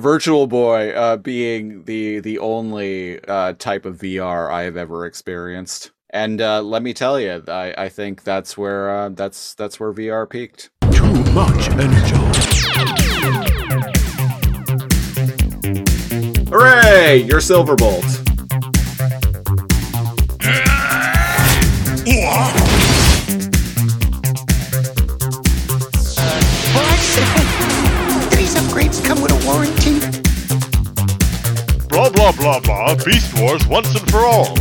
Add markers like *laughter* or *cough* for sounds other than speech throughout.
Virtual Boy uh, being the the only uh, type of VR I have ever experienced. And uh, let me tell you, I, I think that's where uh, that's that's where VR peaked. Too much energy. Hooray! You're Silverbolt. For I *laughs* say, these upgrades come with a warranty. Blah blah blah blah. Beast Wars once and for all.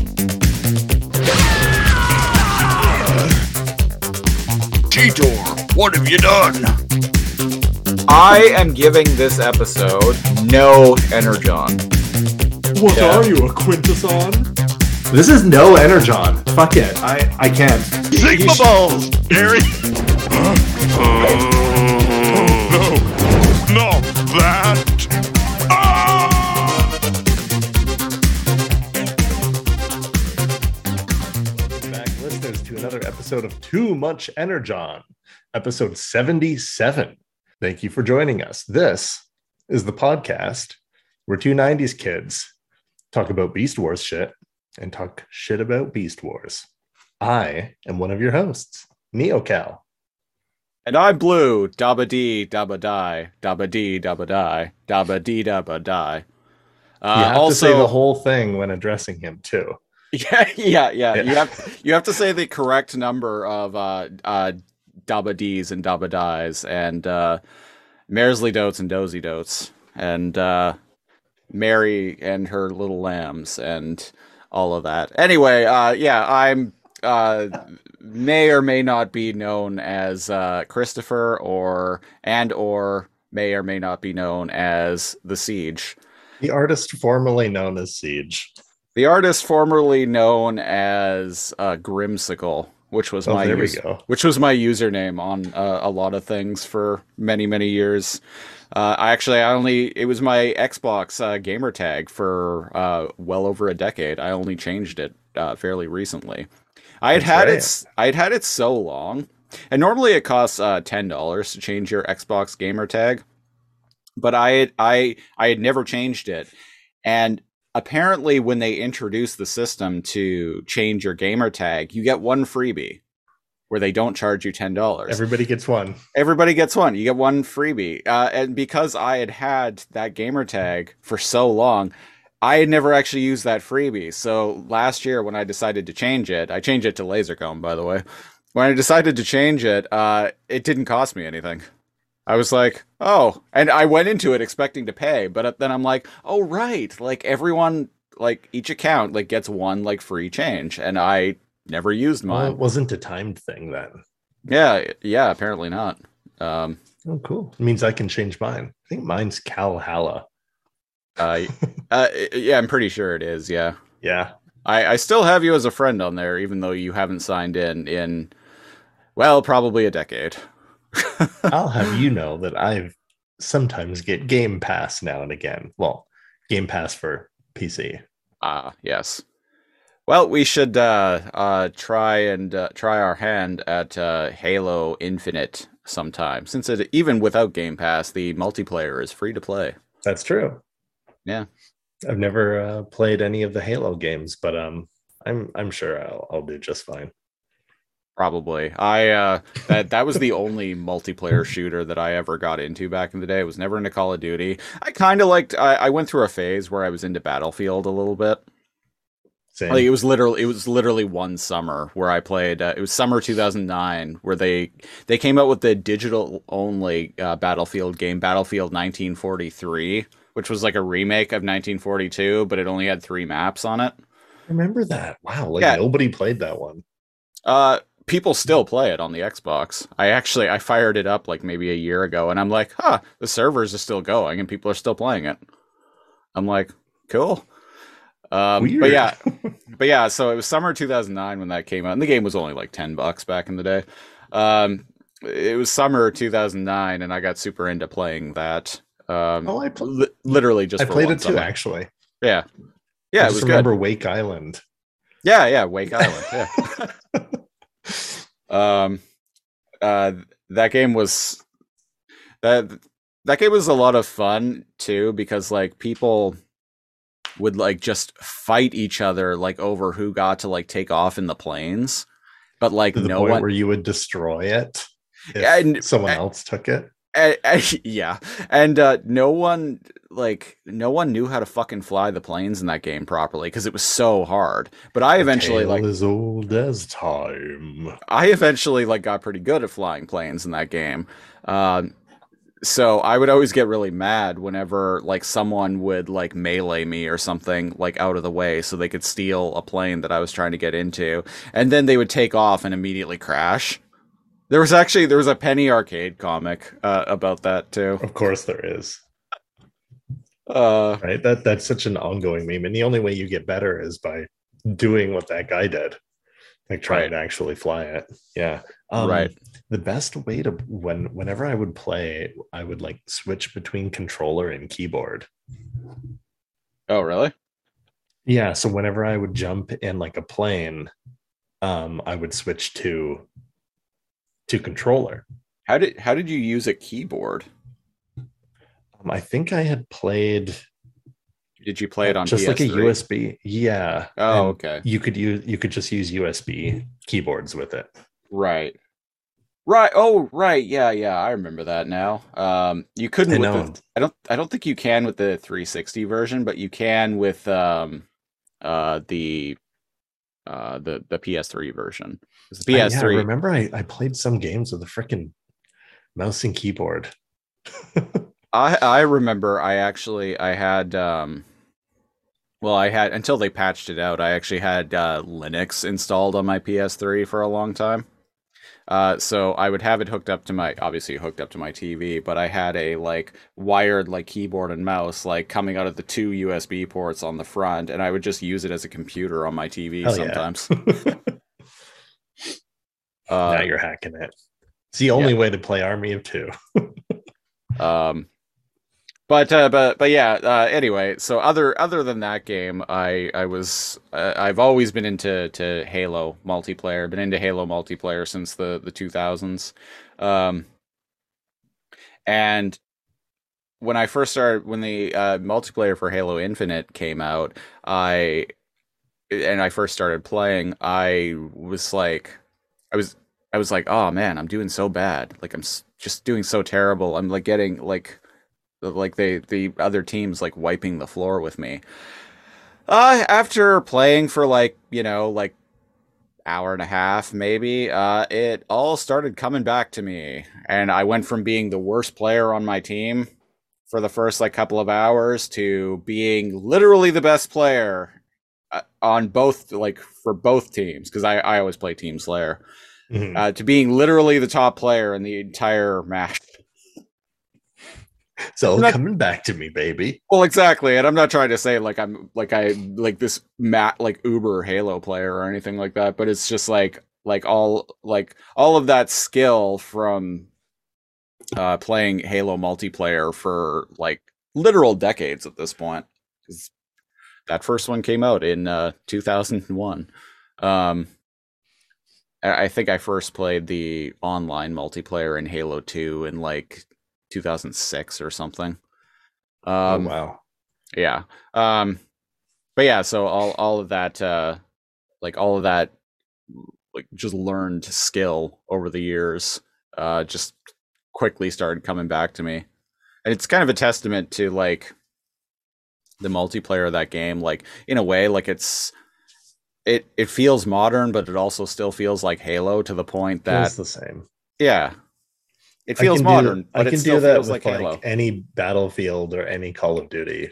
Titor, what have you done? I am giving this episode no energon. What Yeah. are you, a Quintesson? This is no Energon. Fuck it. I, I can't. Sigma balls, Gary. no, not that. Episode of Too Much Energon, episode 77. Thank you for joining us. This is the podcast where two 90s kids talk about Beast Wars shit and talk shit about Beast Wars. I am one of your hosts, NeoCal. And I'm blue. Dabba dee, dabba die, dabba dee, dabba die, dabba dee, dabba die. You Uh, have also, to say the whole thing when addressing him, too. *laughs* yeah, yeah, yeah, Yeah. You have you have to say the correct number of uh, uh, dabba dees and dabba dies, and uh, Maresley dotes and dozy dotes, and uh, Mary and her little lambs, and all of that. Anyway, uh, yeah, I'm uh, may or may not be known as uh, Christopher, or and or may or may not be known as the Siege. The artist formerly known as Siege. The artist formerly known as uh, Grimsicle, which was Oh, my there we use- go. which was my username on uh, a lot of things for many many years. Uh, I actually I only it was my Xbox uh, gamer tag for uh, well over a decade. I only changed it uh, fairly recently. I had had right. it I had had it so long, and normally it costs uh, ten dollars to change your Xbox gamer tag, but I had, I I had never changed it, and apparently when they introduced the system to change your gamer tag, you get one freebie where they don't charge you ten dollars. Everybody gets one. Everybody gets one. You get one freebie. Uh, and because I had had that gamer tag for so long, I had never actually used that freebie. So last year, when I decided to change it, I changed it to Lasercomb, by the way. When I decided to change it, uh, it didn't cost me anything. I was like, oh, and I went into it expecting to pay, but then I'm like, oh right, like everyone, like each account, like gets one like free change, and I never used Well, mine. it wasn't a timed thing then. yeah, yeah, apparently not. Um, Oh, cool. It means I can change mine. I think mine's Cal Halla. Uh, uh, yeah, I'm pretty sure it is. Yeah, Yeah. I, I still have you as a friend on there, even though you haven't signed in in, well, probably a decade. *laughs* I'll have you know that I sometimes get Game Pass now and again. Well, Game Pass for PC. Ah, yes. Well, we should uh, uh, try and uh, try our hand at uh, Halo Infinite sometime, since it even without Game Pass, the multiplayer is free to play. That's true. Yeah. I've never uh, played any of the Halo games, but um, I'm I'm sure I'll I'll do just fine. Probably. I uh that that was the only multiplayer *laughs* shooter that I ever got into back in the day. It was never into Call of Duty. I kind of liked I, I went through a phase where I was into Battlefield a little bit. Same. Like it was literally it was literally one summer where I played uh, it was summer 2009 where they they came out with the digital only uh, Battlefield game Battlefield 1943, which was like a remake of 1942, but it only had 3 maps on it. remember that. Wow, like Yeah. nobody played that one. Uh, people still play it on the Xbox. I actually I fired it up like maybe a year ago, and I'm like, huh, the servers are still going, and people are still playing it. I'm like, cool. Um, but yeah, *laughs* but yeah. So it was summer 2009 when that came out, and the game was only like 10 bucks back in the day. Um, it was summer 2009, and I got super into playing that. Um, Oh, I pl- li- literally just I played it too, summer. actually. Yeah, yeah, I it was remember good. Wake Island. Yeah, yeah, Wake Island. Yeah. *laughs* um, uh, that game was that that game was a lot of fun too because like people would like just fight each other like over who got to like take off in the planes but like To the no point one where you would destroy it Yeah, and- someone else took it. *laughs* yeah and uh no one like no one knew how to fucking fly the planes in that game properly because it was so hard but i eventually like as old as time. I eventually like got pretty good at flying planes in that game. Um, so I would always get really mad whenever like someone would like melee me or something like out of the way so they could steal a plane that I was trying to get into, and then they would take off and immediately crash. There was actually there was a Penny Arcade comic uh, about that too. Of course, there is. Uh, Right. That that's such an ongoing meme, and the only way you get better is by doing what that guy did, like trying Right. to actually fly it. Yeah. Um, Right. The best way to when whenever I would play, I would like switch between controller and keyboard. oh really? Yeah. So whenever I would jump in like a plane, um, I would switch to to controller. How did how did you use a keyboard? Um, I think I had played Did you play it on just like a USB. Yeah. Oh, okay. You could use you could just use USB keyboards with it. Right. Right. Oh, right. Yeah, yeah. I remember that now. Um, you couldn't I know. the. I don't. I don't think you can with the 360 version, but you can with um, uh, the uh, the the PS3 version. The I- yeah, PS3. remember I, I played some games with a freaking mouse and keyboard. *laughs* I I remember. I actually I had um. Well, I had until they patched it out. I actually had uh, Linux installed on my PS3 for a long time. Uh, so I would have it hooked up to my obviously hooked up to my TV, but I had a like wired like keyboard and mouse like coming out of the two USB ports on the front, and I would just use it as a computer on my TV Hell yeah. *laughs* sometimes. now Uh, you're hacking it. It's the only way to play Army of Two. *laughs* um, but uh, but but yeah. Uh, anyway, so other other than that game, I I was uh, I've always been into to Halo multiplayer. Been into Halo multiplayer since the the 2000s. Um, and when I first started, when the uh, multiplayer for Halo Infinite came out, I and I first started playing, I was like, I was I was like, oh man, I'm doing so bad. Like I'm just doing so terrible. I'm like getting like like they the other teams like wiping the floor with me. Uh after playing for like, you know, like hour and a half maybe, uh it all started coming back to me and I went from being the worst player on my team for the first like couple of hours to being literally the best player uh, on both like for both teams because I I always play Team Slayer Mhm. uh, to being literally the top player in the entire match. It's all not- coming back to me, baby. Well, exactly, and I'm not trying to say like I'm like I like this mat like Uber Halo player or anything like that, but it's just like like all like all of that skill from uh playing Halo multiplayer for like literal decades at this point. that first one came out in uh 2001. Um I think I first played the online multiplayer in Halo 2 in like 2006 or something. Um, oh wow. yeah. Um, but yeah, so all all of that, uh, like all of that, like just learned skill over the years, uh, just quickly started coming back to me, and it's kind of a testament to like the multiplayer of that game. Like in a way, like it's it it feels modern, but it also still feels like Halo to the point that Feels the same. yeah, it I feels do- modern, I but it can do that feels with like like, any Battlefield or any Call of Duty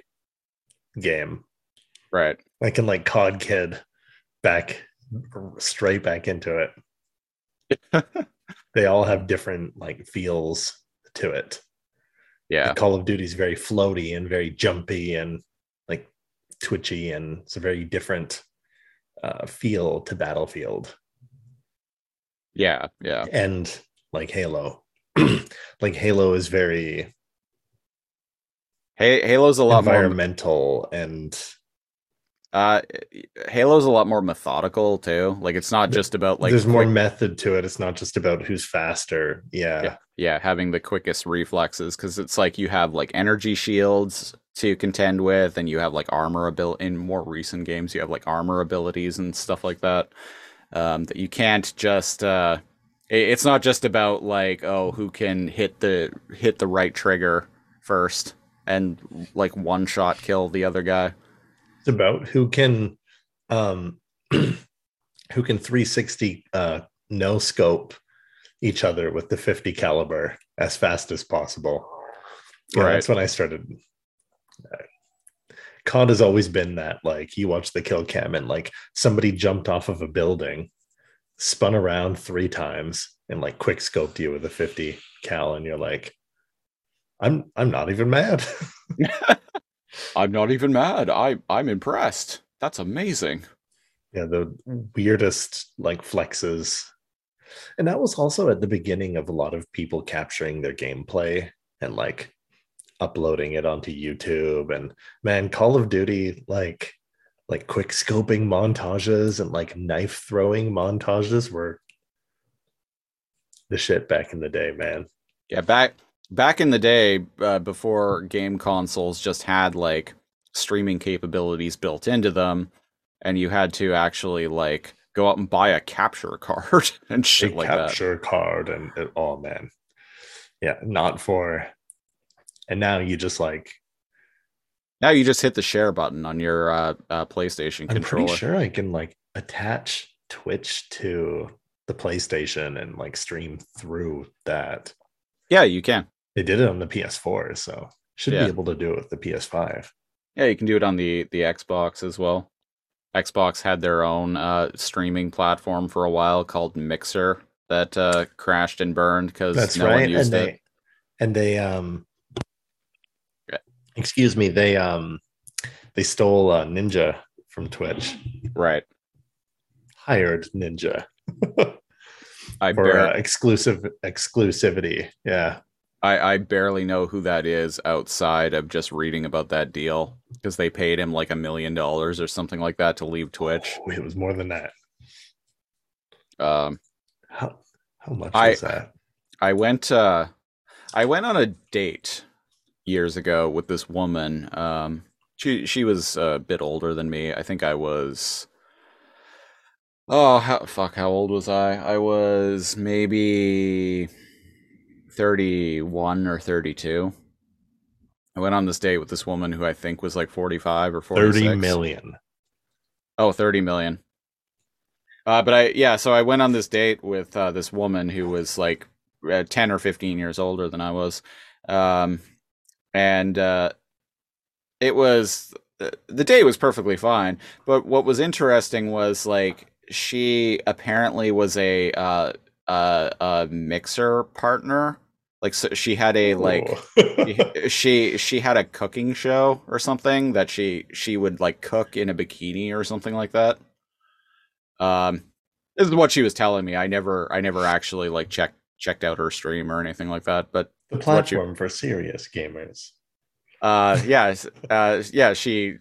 game. right? I can like COD Kid back straight back into it. *laughs* they all have different like feels to it. Yeah. Call of Duty is very floaty and very jumpy and like twitchy, and it's a very different uh, feel to Battlefield Yeah, yeah, and like Halo. *clears throat* like Halo is very Hey, Halo's a lot more environmental and Uh, Halo's a lot more methodical too. Like it's not just about like There's more quick- method to it. It's not just about who's faster. Yeah. yeah, yeah, having the quickest reflexes because it's like you have like energy shields to contend with, and you have like armor ability. In more recent games, you have like armor abilities and stuff like that. Um, that you can't just. Uh, it- it's not just about like oh who can hit the hit the right trigger first and like one shot kill the other guy. It's about who can um *clears throat* who can 360 uh no scope each other with the 50 caliber as fast as possible. Yeah, Right. That's when I started. COD has always been that like you watch the kill cam and like somebody jumped off of a building, spun around three times, and like quick scoped you with a 50 cal, and you're like, I'm I'm not even mad. *laughs* I'm not even mad. I I'm impressed. That's amazing. yeah the weirdest like flexes and that was also at the beginning of a lot of people capturing their gameplay and like uploading it onto youtube and man call of duty like like quick scoping montages and like knife throwing montages were the shit back in the day man Yeah, back back in the day, uh, before game consoles just had like streaming capabilities built into them, and you had to actually like go out and buy a capture *laughs* card and shit Big like that. capture card and it, oh man yeah not for and now you just like Now you just hit the share button on your uh, uh, PlayStation I'm controller. pretty sure I can like attach Twitch to the PlayStation and like stream through that. Yeah, you can. They did it on the PS4, so should Yeah. be able to do it with the PS5. Yeah, you can do it on the the Xbox as well. Xbox had their own uh, streaming platform for a while called Mixer that uh, crashed and burned because That's no right. one And used they it. and they um. Excuse me, they um they stole uh, Ninja from Twitch. Right. Hired Ninja *laughs* I for bar- uh, exclusive exclusivity. Yeah. I, I barely know who that is outside of just reading about that deal because they paid him like a million dollars or something like that to leave Twitch. Oh, it was more than that. Um, How how much I- was that? I went uh, I went on a date years ago with this woman. Um, she she was a bit older than me. I think I was. Oh how, fuck! How old was I? I was maybe thirty-one or thirty-two. I went on this date with this woman who I think was like forty-five or forty-six. 30 million. Oh, 30 million. Uh, but I, yeah, so I went on this date with uh, this woman who was like uh, 10 or 15 years older than I was. Um, and uh, it was, the day was perfectly fine. But what was interesting was like, she apparently was a, uh, uh, a mixer partner. Like, so she had a, like, *laughs* she she had a cooking show or something that she she would like cook in a bikini or something like that. Um, this is what she was telling me. I never I never actually like checked checked out her stream or anything like that. But the platform for serious gamers. uh, *laughs* yeah, uh, yeah, she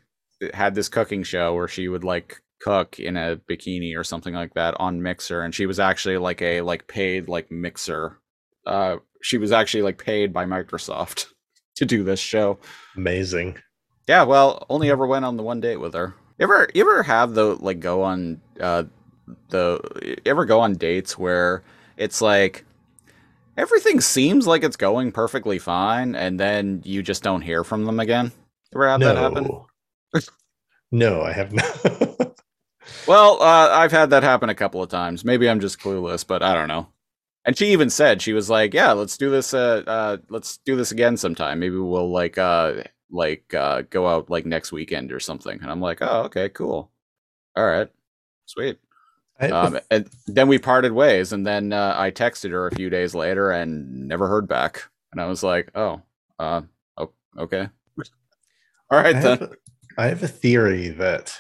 had this cooking show where she would like cook in a bikini or something like that on Mixer, and she was actually like a like paid like Mixer. Uh, she was actually like paid by Microsoft *laughs* to do this show. Amazing. Yeah, well, only ever went on the one date with her. You ever you ever have the like go on uh the ever go on dates where it's like everything seems like it's going perfectly fine and then you just don't hear from them again? Ever have that happen? No. *laughs* no, I have not. *laughs* Well, uh, I've had that happen a couple of times. Maybe I'm just clueless, but I don't know. And she even said she was like, "Yeah, let's do this. Uh, uh, let's do this again sometime. Maybe we'll like, uh, like, uh, go out like next weekend or something." And I'm like, "Oh, okay, cool. All right, sweet." Um, and then we parted ways, and then uh, I texted her a few days later and never heard back. And I was like, "Oh, uh, o- okay, all right I then." have, I have a theory that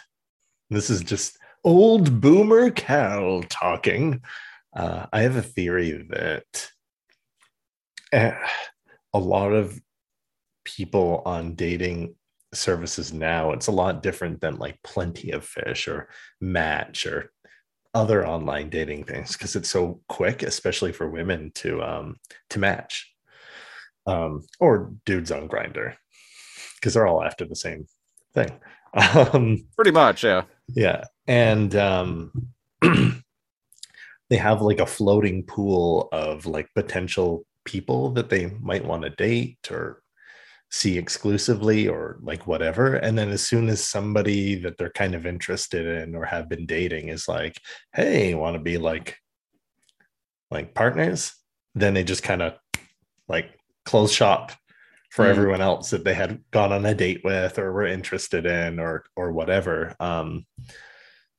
this is just old boomer Cal talking. Uh, I have a theory that eh, a lot of people on dating services now, it's a lot different than like Plenty of Fish or Match or other online dating things because it's so quick, especially for women to um to match. Um, or dudes on Grindr because they're all after the same thing. *laughs* Um, Pretty much, yeah. yeah. And um *clears throat* they have like a floating pool of like potential people that they might want to date or see exclusively or like whatever. And then as soon as somebody that they're kind of interested in or have been dating is like, hey, want to be like like partners, then they just kind of like close shop for Mm. everyone else that they had gone on a date with or were interested in or or whatever. Um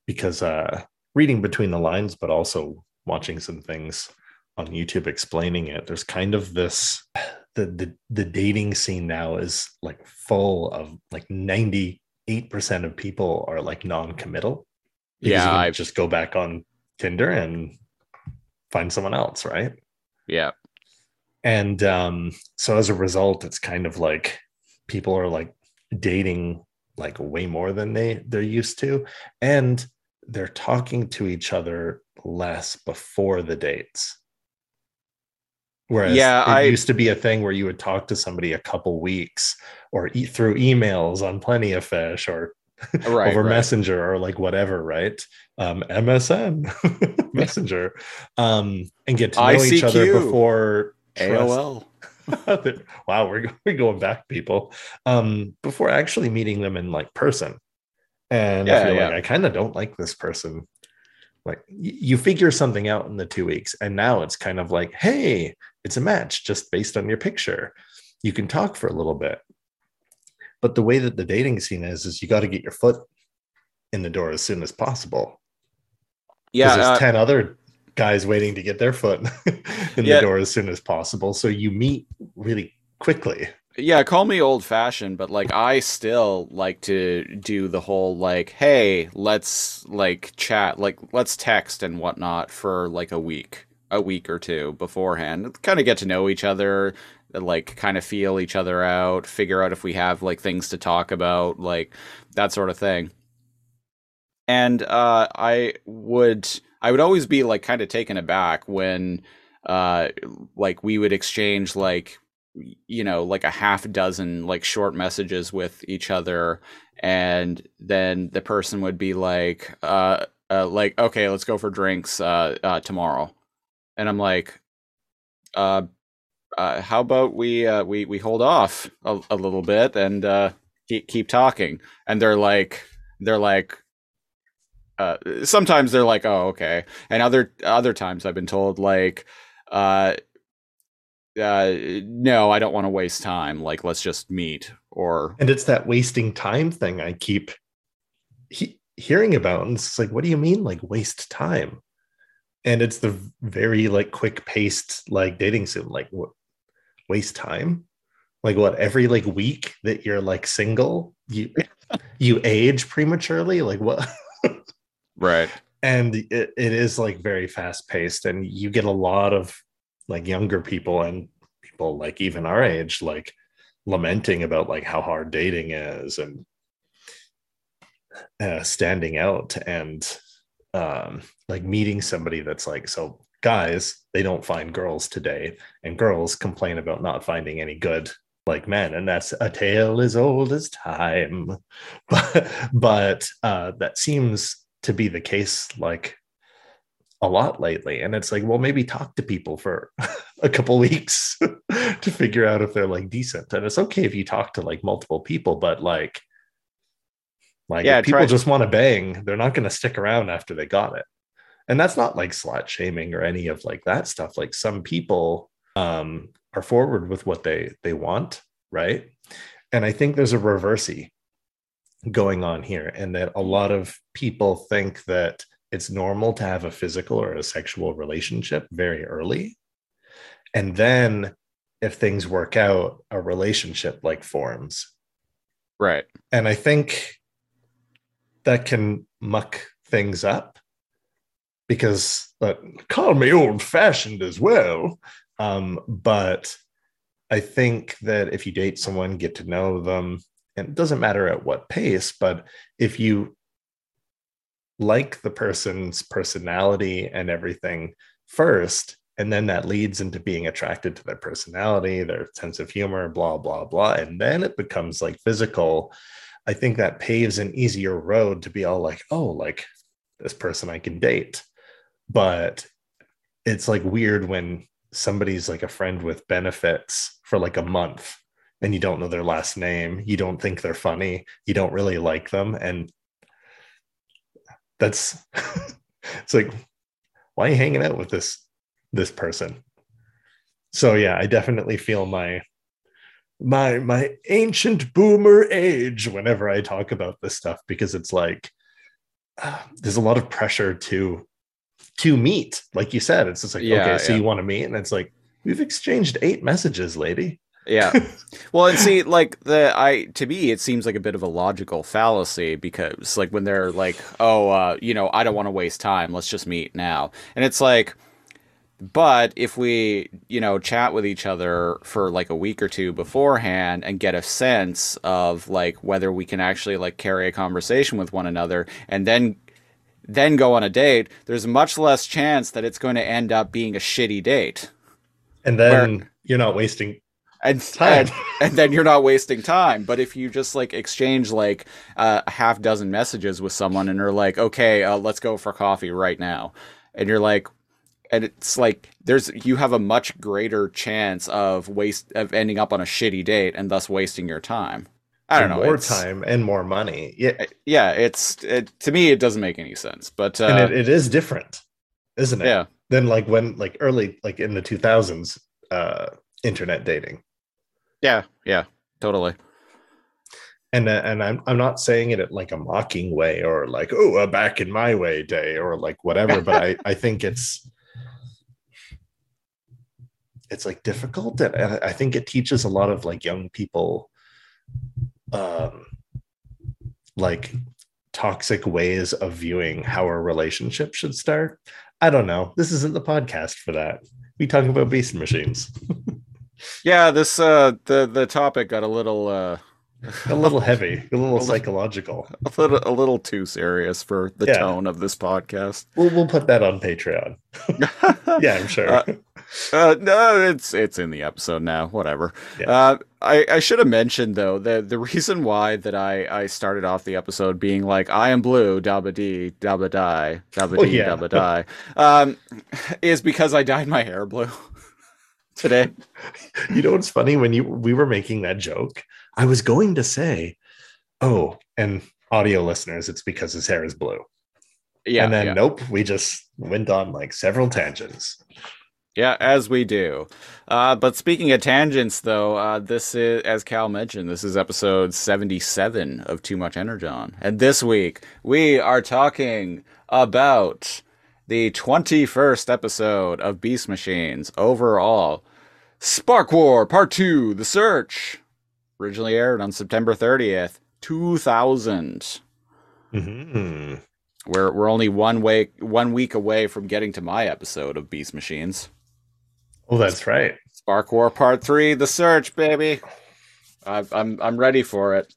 because uh reading between the lines, but also watching some things on YouTube explaining it, there's kind of this the the, the dating scene now is like full of like 98% of people are like non-committal. Yeah, I- just go back on Tinder and find someone else, right? Yeah. and um so as a result it's kind of like people are like dating like way more than they they're used to and they're talking to each other less before the dates whereas Yeah, it I- used to be a thing where you would talk to somebody a couple weeks or e- through emails on plenty of fish or *laughs* Right. over right. messenger or like whatever right um msn *laughs* messenger um and get to know each other before AOL. *laughs* wow we're, we're going back people um before actually meeting them in like person and Yeah, i feel yeah. like i kind of don't like this person like you figure something out in the two weeks and now it's kind of like hey it's a match just based on your picture you can talk for a little bit but the way that the dating scene is is you got to get your foot in the door as soon as possible Yeah. there's uh, 10 other guys waiting to get their foot *laughs* in Yeah. the door as soon as possible so you meet really quickly yeah, call me old fashioned, but like I still like to do the whole like, hey, let's like chat, like let's text and whatnot for like a week, a week or two beforehand. Kind of get to know each other, like kind of feel each other out, figure out if we have like things to talk about, like that sort of thing. And uh I would I would always be like kind of taken aback when uh like we would exchange like you know like a half dozen like short messages with each other and then the person would be like uh, uh like okay let's go for drinks uh, uh tomorrow and i'm like uh uh, how about we uh, we we hold off a, a little bit and uh, keep keep talking? And they're like they're like uh, sometimes they're like oh okay, and other other times I've been told like uh, uh, no I don't want to waste time like let's just meet or and it's that wasting time thing i keep he- hearing about and it's like what do you mean like waste time? And it's the very like quick paced like dating sim like what waste time? Like what every like week that you're like single you *laughs* you age prematurely? Like what? Right. *laughs* And it, it is like very fast paced and you get a lot of like younger people and people like even our age like lamenting about like how hard dating is and uh, standing out and um like meeting somebody that's like so guys they don't find girls today and girls complain about not finding any good like men and that's a tale as old as time. But *laughs* but uh that seems to be the case like a lot lately. And it's like well maybe talk to people for *laughs* a couple weeks *laughs* to figure out if they're like decent. And it's okay if you talk to like multiple people but like like Yeah, if people just want to bang they're not going to stick around after they got it. And that's not like slut shaming or any of like that stuff. Like some people um are forward with what they they want right? And i think there's a reversey going on here and that a lot of people think that it's normal to have a physical or a sexual relationship very early. And then if things work out a relationship like forms. Right. And i think that can muck things up because uh, call me old fashioned as well. Um, but i think that if you date someone get to know them and it doesn't matter at what pace, but if you like the person's personality and everything first, and then that leads into being attracted to their personality, their sense of humor, blah, blah, blah. And then it becomes like physical. I think that paves an easier road to be all like, oh, like this person I can date. But it's like weird when somebody's like a friend with benefits for like a month and you don't know their last name, you don't think they're funny, you don't really like them. And that's *laughs* it's like, why are you hanging out with this this person? So yeah, I definitely feel my my my ancient boomer age whenever I talk about this stuff because it's like uh, there's a lot of pressure to to meet. Like you said, it's just like Yeah, okay, so yeah. you want to meet, and it's like we've exchanged eight messages, lady. Yeah. *laughs* Well, and see, like the I to me, it seems like a bit of a logical fallacy because, like, when they're like, "Oh, uh, you know, I don't want to waste time. Let's just meet now," and it's like, but if we, you know, chat with each other for like a week or two beforehand and get a sense of like whether we can actually like carry a conversation with one another, and then then go on a date, there's much less chance that it's going to end up being a shitty date. And then you're not wasting and and, and then you're not wasting time. But if you just like exchange like uh, a half dozen messages with someone and are like, okay, uh, let's go for coffee right now, and you're like, and it's like there's you have a much greater chance of waste of ending up on a shitty date and thus wasting your time. I don't know. more time and more money. Yeah, Yeah, it's it, to me it doesn't make any sense. But uh, and it, it is different, isn't it? yeah, Than like when like early like in the 2000s uh internet dating. Yeah, yeah, totally. And uh, and I'm I'm not saying it at like a mocking way or like oh a back in my way day or like whatever, but I I think it's it's like difficult and and I think it teaches a lot of like young people um like toxic ways of viewing how a relationship should start. I don't know. This isn't the podcast for that. We talk about beast machines. *laughs* Yeah, this uh the the topic got a little uh A little *laughs* heavy, a little psychological. a little a little too serious for the Yeah. tone of this podcast. We'll we'll put that on Patreon. *laughs* Yeah, I'm sure. Uh, Uh, no, it's it's in the episode now. Whatever. Yeah. Uh, I I should have mentioned though the the reason why that I I started off the episode being like I am blue, dabba dee, dabba die, dabba Oh, dee, yeah. dabba die, um, is because I dyed my hair blue today. *laughs* you know what's funny when you we were making that joke i was going to say oh and audio listeners it's because his hair is blue Yeah, and then yeah. nope we just went on like several tangents Yeah, as we do. Uh, but speaking of tangents, though, uh, this is, as Cal mentioned, this is episode 77 of Too Much Energon. And this week, we are talking about the 21st episode of Beast Machines overall. Spark War Part 2 The Search. Originally aired on September 30th, 2000. Mhm. We're, we're only one, way, one week away from getting to my episode of Beast Machines. oh that's right Spark War Part Three: The Search, baby. I, I'm I'm ready for it.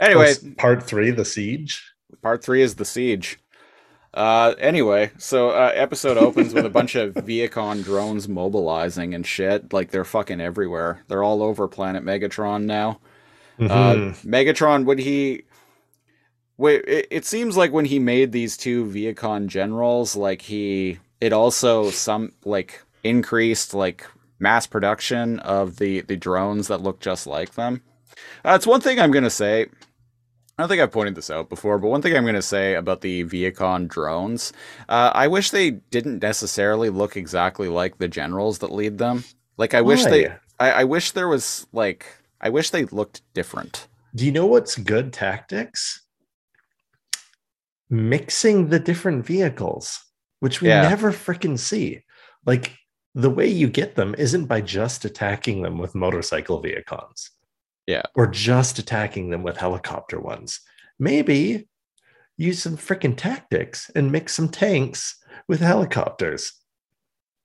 Anyway, Oh, part three the siege Part Three is the siege. Uh, anyway, so uh, episode opens with a bunch of *laughs* Vehicon drones mobilizing and shit. Like they're fucking everywhere. They're all over planet Megatron now. Uh, Mhm. Megatron, would he, wait, it, it seems like when he made these two Vehicon generals, like he, it also some like increased like mass production of the the drones that look just like them. That's one thing I'm gonna say. I don't think I've pointed this out before, but one thing I'm going to say about the Vehicon drones, uh, I wish they didn't necessarily look exactly like the generals that lead them. Like, I wish they, I, I wish there was like, I wish they looked different. do you know what's good tactics mixing the different vehicles which we Yeah. never freaking see like the way you get them isn't by just attacking them with motorcycle Vehicons. Yeah. Or just attacking them with helicopter ones. Maybe use some freaking tactics and mix some tanks with helicopters.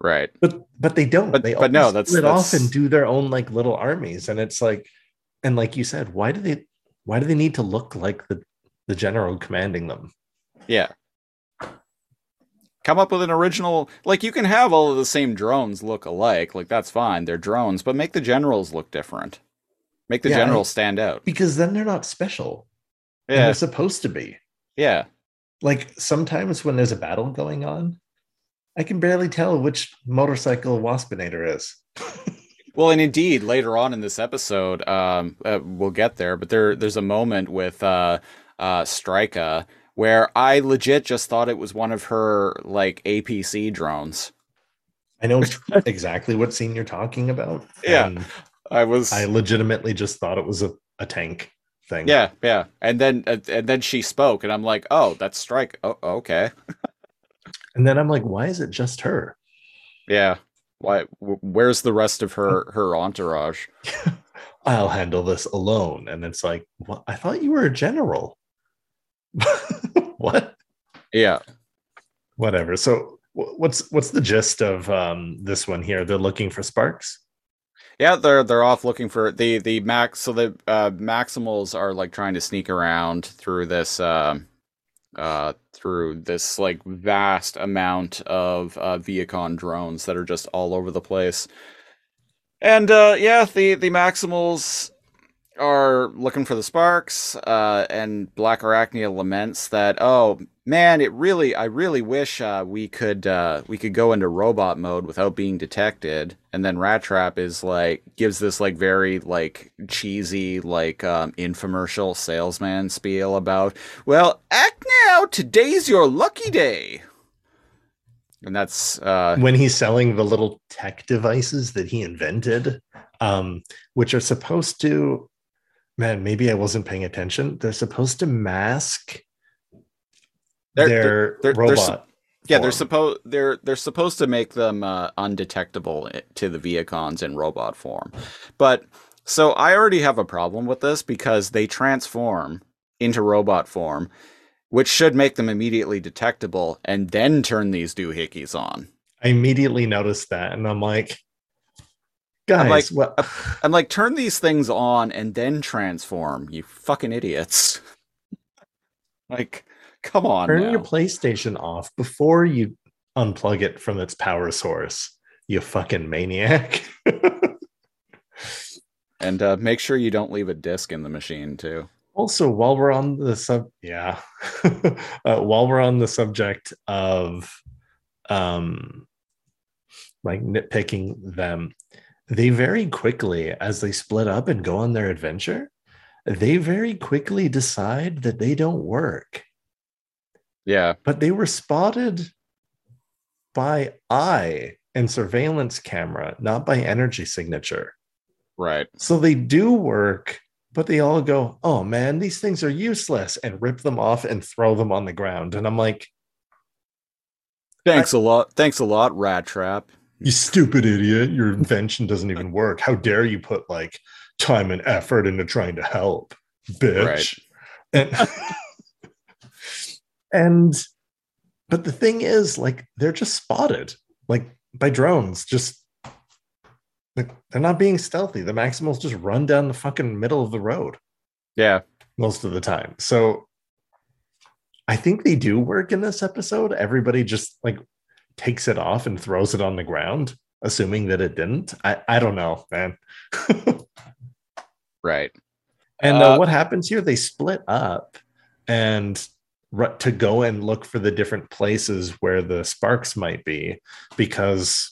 Right. But but they don't. But- they but no, that's- split off and do their own like little armies. And it's like, and like you said, why do they why do they need to look like the the general commanding them? Yeah. Come up with an original like you can have all of the same drones look alike, like that's fine, they're drones, but make the generals look different. Make the Yeah, generals stand out. Because then they're not special. Yeah. they're supposed to be. Yeah. Like sometimes when there's a battle going on, I can barely tell which motorcycle Waspinator is. *laughs* Well, and indeed, later on in this episode, um, uh, we'll get there, but there, there's a moment with uh, uh, Strika where I legit just thought it was one of her like APC drones. I know *laughs* exactly what scene you're talking about. Yeah. I was, I legitimately just thought it was a, a tank thing. yeah, yeah, and then and then she spoke, and I'm like, oh, that's Strika. Oh, okay, *laughs* And then I'm like, why is it just her? yeah. Why? Where's the rest of her *laughs* her entourage? *laughs* I'll handle this alone. And it's like, what? I thought you were a general. what? Yeah. Whatever. So what's what's the gist of um, this one here? They're looking for sparks. Yeah, they're they're off looking for the the max. So the uh, Maximals are like trying to sneak around through this um uh through this like vast amount of uh Vehicon drones that are just all over the place. And uh yeah, the the Maximals are looking for the sparks uh and Blackarachnia laments that oh man it really I really wish uh we could uh we could go into robot mode without being detected. And then Rattrap is like gives this like very like cheesy like um infomercial salesman spiel about well act now today's your lucky day. And that's uh when he's selling the little tech devices that he invented, um, which are supposed to, man, maybe I wasn't paying attention. They're supposed to mask They're- their they're- they're robot. sup- Yeah, they're supposed they're they're supposed to make them uh, undetectable to the Vehicons in robot form. But so I already have a problem with this because they transform into robot form, which should make them immediately detectable and then turn these doohickeys on. I immediately noticed that, and I'm like, guys, I'm like, what? I'm like, turn these things on and then transform, you fucking idiots. *laughs* like, come on. Turn now. your PlayStation off before you unplug it from its power source. You fucking maniac. *laughs* and uh, make sure you don't leave a disc in the machine too. also, while we're on the sub, yeah, *laughs* uh, while we're on the subject of, um, like nitpicking them, they very quickly, as they split up and go on their adventure, they very quickly decide that they don't work. Yeah. but they were spotted by eye and surveillance camera, not by energy signature. Right. So they do work, but they all go, oh man, these things are useless and rip them off and throw them on the ground. And I'm like, Thanks a lot. Thanks a lot, Rattrap. You stupid idiot, your invention doesn't even work. How dare you put like time and effort into trying to help, bitch. And *laughs* and but the thing is, like, they're just spotted like by drones, just like, they're not being stealthy. The Maximals just run down the fucking middle of the road Yeah. most of the time. So I think they do work in this episode. Everybody just like takes it off and throws it on the ground, assuming that it didn't. I, I don't know, man. *laughs* Right. and uh, Uh, what happens here? They split up and to go and look for the different places where the sparks might be because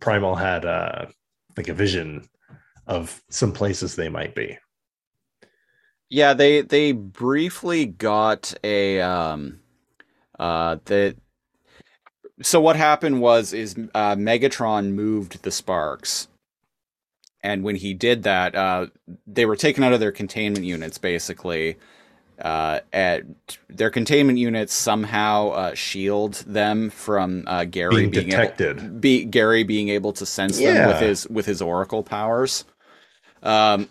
Primal had uh, like a vision of some places they might be. Yeah, they they briefly got a um uh the so what happened was is uh Megatron moved the sparks. And when he did that, uh they were taken out of their containment units basically. Uh at their containment units somehow uh shield them from uh Gary Being being, detected. able be Gary being able to sense them with his with his oracle powers. Um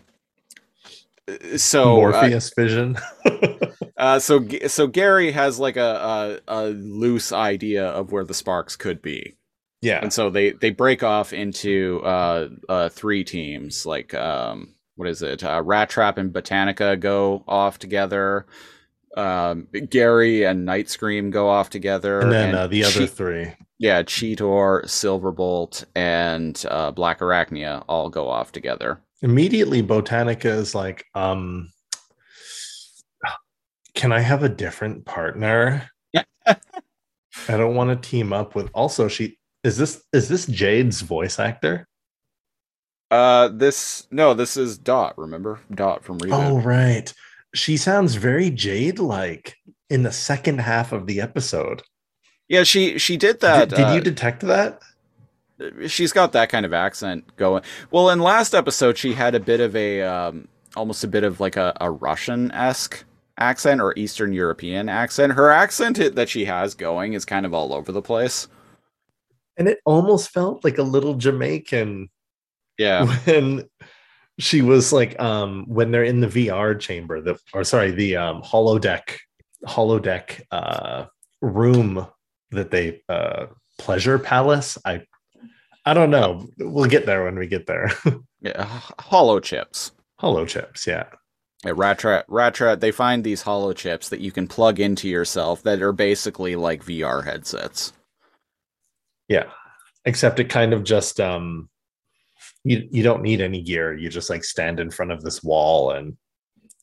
so uh, Morpheus vision. *laughs* uh, so so Gary has like a, a a loose idea of where the sparks could be, yeah. and so they they break off into uh, uh three teams, like um what is it? Uh, Rattrap and Botanica go off together. Um, Gary and Nightscream go off together, And then uh, the other Che- three. yeah, Cheetor, Silverbolt, and uh, Blackarachnia all go off together. Immediately, Botanica is like, um, can I have a different partner? Yeah. *laughs* I don't want to team up with. Also, she is this is this Jade's voice actor? Uh, this no, this is Dot. Remember Dot from Reboot? Oh, right. She sounds very Jade like in the second half of the episode. Yeah, she she did that. did, did uh, you detect that? she's got that kind of accent going. Well, in last episode, she had a bit of a um, almost a bit of like a, a Russian esque accent or Eastern European accent. Her accent that she has going is kind of all over the place. And it almost felt like a little Jamaican Yeah, *laughs* when she was like um when they're in the VR chamber, the or sorry, the um holodeck holodeck uh room that they uh pleasure palace. I I don't know. We'll get there when we get there. *laughs* yeah, hollow chips. Hollow chips, yeah. At Rattrap, Rattrap, they find these hollow chips that you can plug into yourself that are basically like VR headsets. Yeah. Except it kind of just um you you don't need any gear. You just like stand in front of this wall and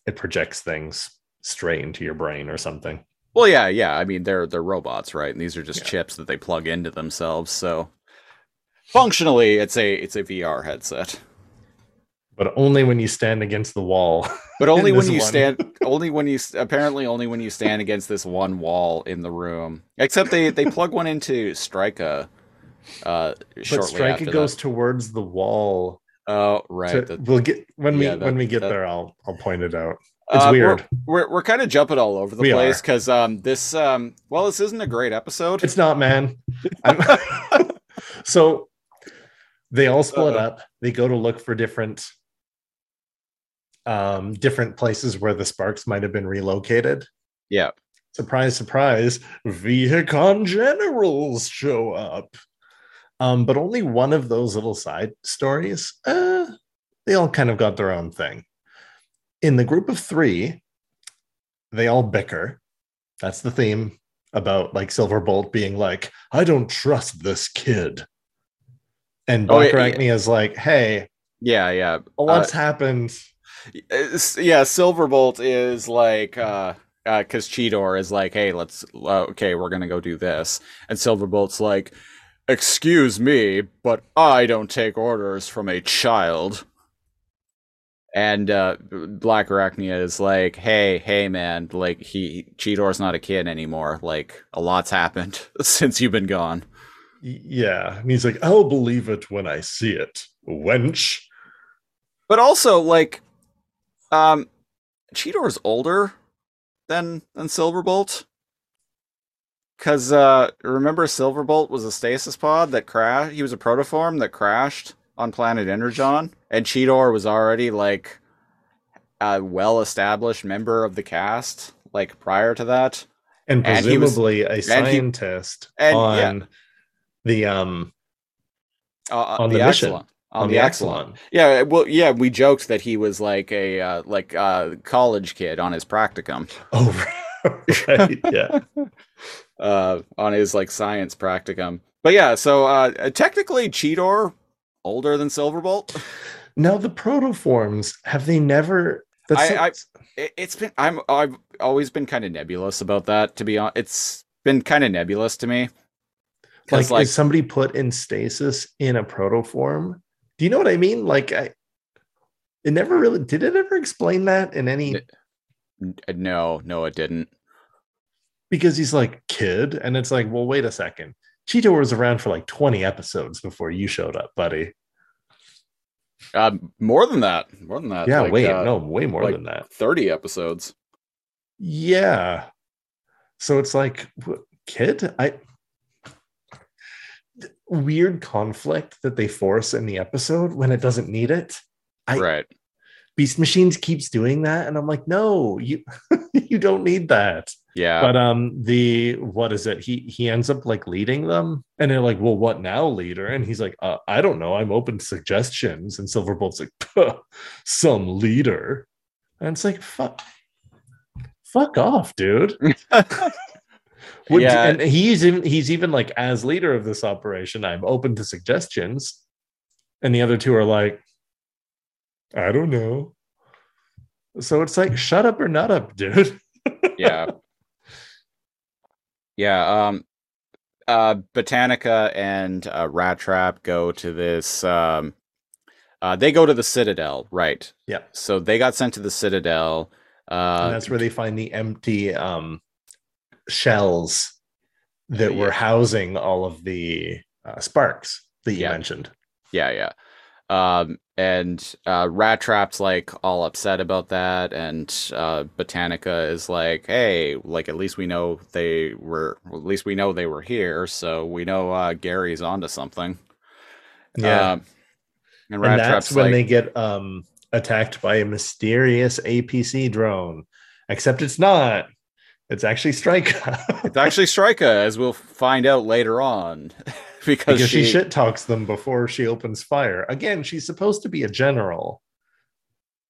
it projects things straight into your brain or something. Well, yeah, yeah. I mean, they're they're robots, right? And these are just Yeah. chips that they plug into themselves. So functionally, it's a it's a VR headset, But only when you stand against the wall. but only *laughs* when you one. stand. Only when you apparently only when you stand against this one wall in the room. Except they they plug one into Strika. Uh, but shortly Strike after it goes that. towards the wall. Oh, right. that- we'll get when we that- when we get that- there. I'll I'll point it out. It's Uh, weird. We're we're, we're kind of jumping all over the We place because um this um well this isn't a great episode. It's not, man. *laughs* So they all split Uh-oh. up. They go to look for different um different places where the sparks might have been relocated. yeah. Surprise, surprise, Vehicon generals show up. Um, but only one of those little side stories, uh, they all kind of got their own thing. In the group of three, they all bicker. That's the theme about like Silverbolt being like, I don't trust this kid. And Oh, Black yeah, yeah. Is like, hey, Yeah, yeah. what's happened? Yeah, Silverbolt is like uh uh cuz Cheetor is like, "Hey, let's uh, okay, we're going to go do this." And Silverbolt's like, "Excuse me, but I don't take orders from a child." And uh Blackarachnia is like, "Hey, hey man, like he Cheetor's not a kid anymore. Like a lot's happened *laughs* since you've been gone." Yeah. And he's like, I'll believe it when I see it, wench. But also like um Cheetor's older than than Silverbolt. Cause uh remember Silverbolt was a stasis pod that crashed he was a protoform that crashed on planet Energon and Cheetor was already like a well established member of the cast like prior to that. and And was- presumably a scientist and, on yeah. the um Uh, On the mission. Axalon. On, On, the, the Axalon. Yeah, well yeah, we joked that he was like a uh, like uh college kid on his practicum. *laughs* Oh right, yeah. *laughs* uh, on his like science practicum. But yeah, so uh, technically Cheetor older than Silverbolt. Now the protoforms have they never? That's I- I- It, it's been I'm I've always been kind of nebulous about that. To be honest, it's been kind of nebulous to me. like, like, is somebody put in stasis in a protoform? Do you know what I mean? Like I, it never really did. It ever explain that in any? N- no, no, it didn't. Because he's like kid, and it's like, well, wait a second. Cheetor was around for like twenty episodes before you showed up, buddy. Uh, more than that, more than that. yeah, like, wait, uh, no, way more like than that. thirty episodes. Yeah. So it's like kid, I weird conflict that they force in the episode when it doesn't need it. I- right. Beast Machines keeps doing that, and I'm like, no, you *laughs* you don't need that. Yeah. But um, the what is it? He he ends up like leading them, and they're like, "Well, what now, leader?" And he's like, uh, "I don't know. I'm open to suggestions." And Silverbolt's like, "Puh, "Some leader," and it's like, "Fuck, fuck off, dude." *laughs* Would- Yeah. and he's even he's even like, as leader of this operation, I'm open to suggestions, and the other two are like, "I don't know." So it's like, shut up or not up, dude. *laughs* yeah. Yeah. Um, uh, Botanica and uh, Rattrap go to this. Um, uh, they go to the Citadel, right? Yeah. So they got sent to the Citadel. Uh, and that's where they find the empty um, shells that were housing all of the uh, sparks that you Yeah. mentioned. Yeah, yeah. Um, and uh, Rattrap's like all upset about that, and uh, Botanica is like, "Hey, like at least we know they were, at least we know they were here, so we know uh, Gary's onto something." Yeah, Um, and and Rat that's Trap's when like, they get um, attacked by a mysterious APC drone. Except it's not. It's actually Strika. "It's actually Strika," as we'll find out later on, *laughs* because, because she, she, shit talks them before she opens fire. Again, she's supposed to be a general.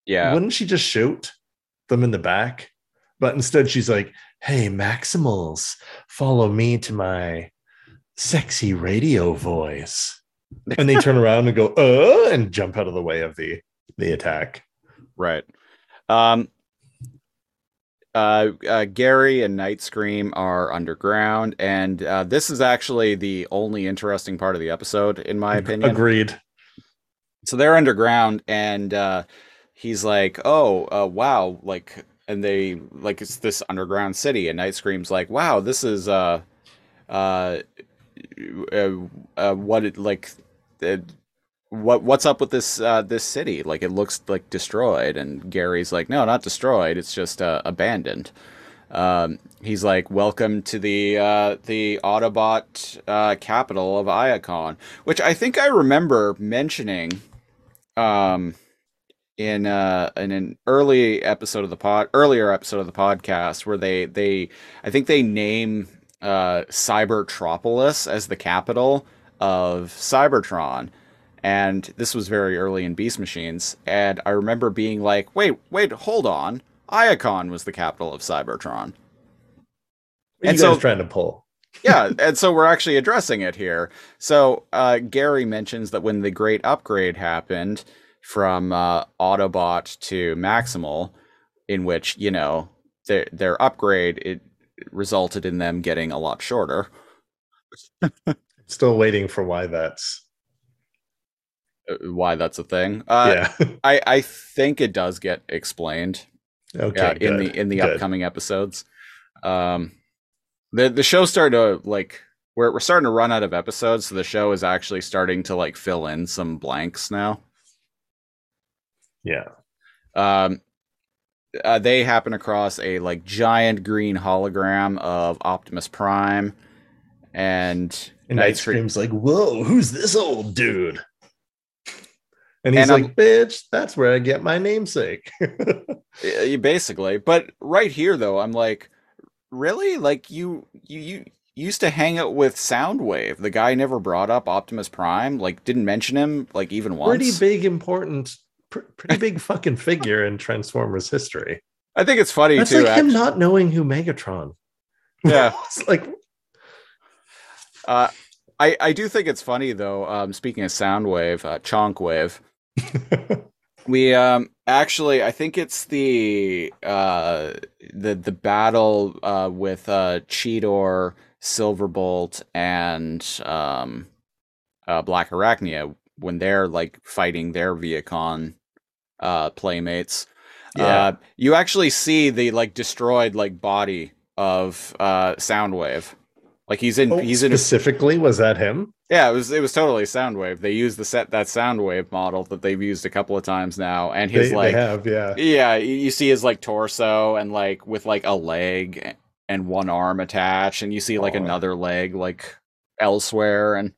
yeah, Wouldn't she just shoot them in the back? But instead, she's like, "Hey, Maximals, follow me to my sexy radio voice." And they turn *laughs* around and go, "Uh," and jump out of the way of the the attack. Right. Um uh, uh Gary and Nightscream are underground, and uh, this is actually the only interesting part of the episode, in my *laughs* opinion. Agreed. So they're underground, and uh, he's like, "Oh, uh, wow!" Like, and they like it's this underground city, and Nightscream's like, "Wow, this is uh, uh, uh, uh what it like." Uh, what what's up with this uh, this city? Like it looks like destroyed, and Gary's like, no, not destroyed. It's just uh, abandoned. Um, he's like, welcome to the uh, the Autobot uh, capital of Iacon, which I think I remember mentioning um, in uh, in an early episode of the pod, earlier episode of the podcast, where they they I think they name uh, Cybertropolis as the capital of Cybertron and this was very early in Beast Machines. And I remember being like, "Wait, wait, hold on! Iacon was the capital of Cybertron." What And you guys so- trying to pull? *laughs* yeah, and so we're actually addressing it here. So uh, Gary mentions that when the great upgrade happened from uh, Autobot to Maximal, in which you know their their upgrade it resulted in them getting a lot shorter. *laughs* Still waiting for why that's. Uh, Why that's a thing? Uh, yeah. *laughs* I I think it does get explained. Okay. yeah, in the in the good. upcoming episodes. Um, the the show's starting to like we're we're starting to run out of episodes, so the show is actually starting to like fill in some blanks now. Yeah. Um, uh, they happen across a like giant green hologram of Optimus Prime, and And Night Night Scream's like, "Whoa, who's this old dude?" And he's And I'm- like, "Bitch, that's where I get my namesake." *laughs* Basically but right here though i'm like really like you you you used to hang out with soundwave the guy never brought up optimus prime like didn't mention him like even once pretty big, important, pr- pretty big *laughs* fucking figure in Transformers history. i think it's funny That's too like him not knowing who Megatron. Yeah. *laughs* it's like uh i i do think it's funny though um speaking of soundwave uh chonkwave we um actually i think it's the uh the the battle uh with uh cheetor silverbolt and um uh Blackarachnia when they're like fighting their Vehicon uh playmates Yeah. uh you actually see the like destroyed like body of uh soundwave like he's in Oh, he's in specifically, was that him? yeah, it was it was totally Soundwave. They used the set that Soundwave model that they've used a couple of times now, and his they, like they have, yeah. yeah, you see his like torso and like with like a leg and one arm attached, and you see like Aw. another leg like elsewhere, and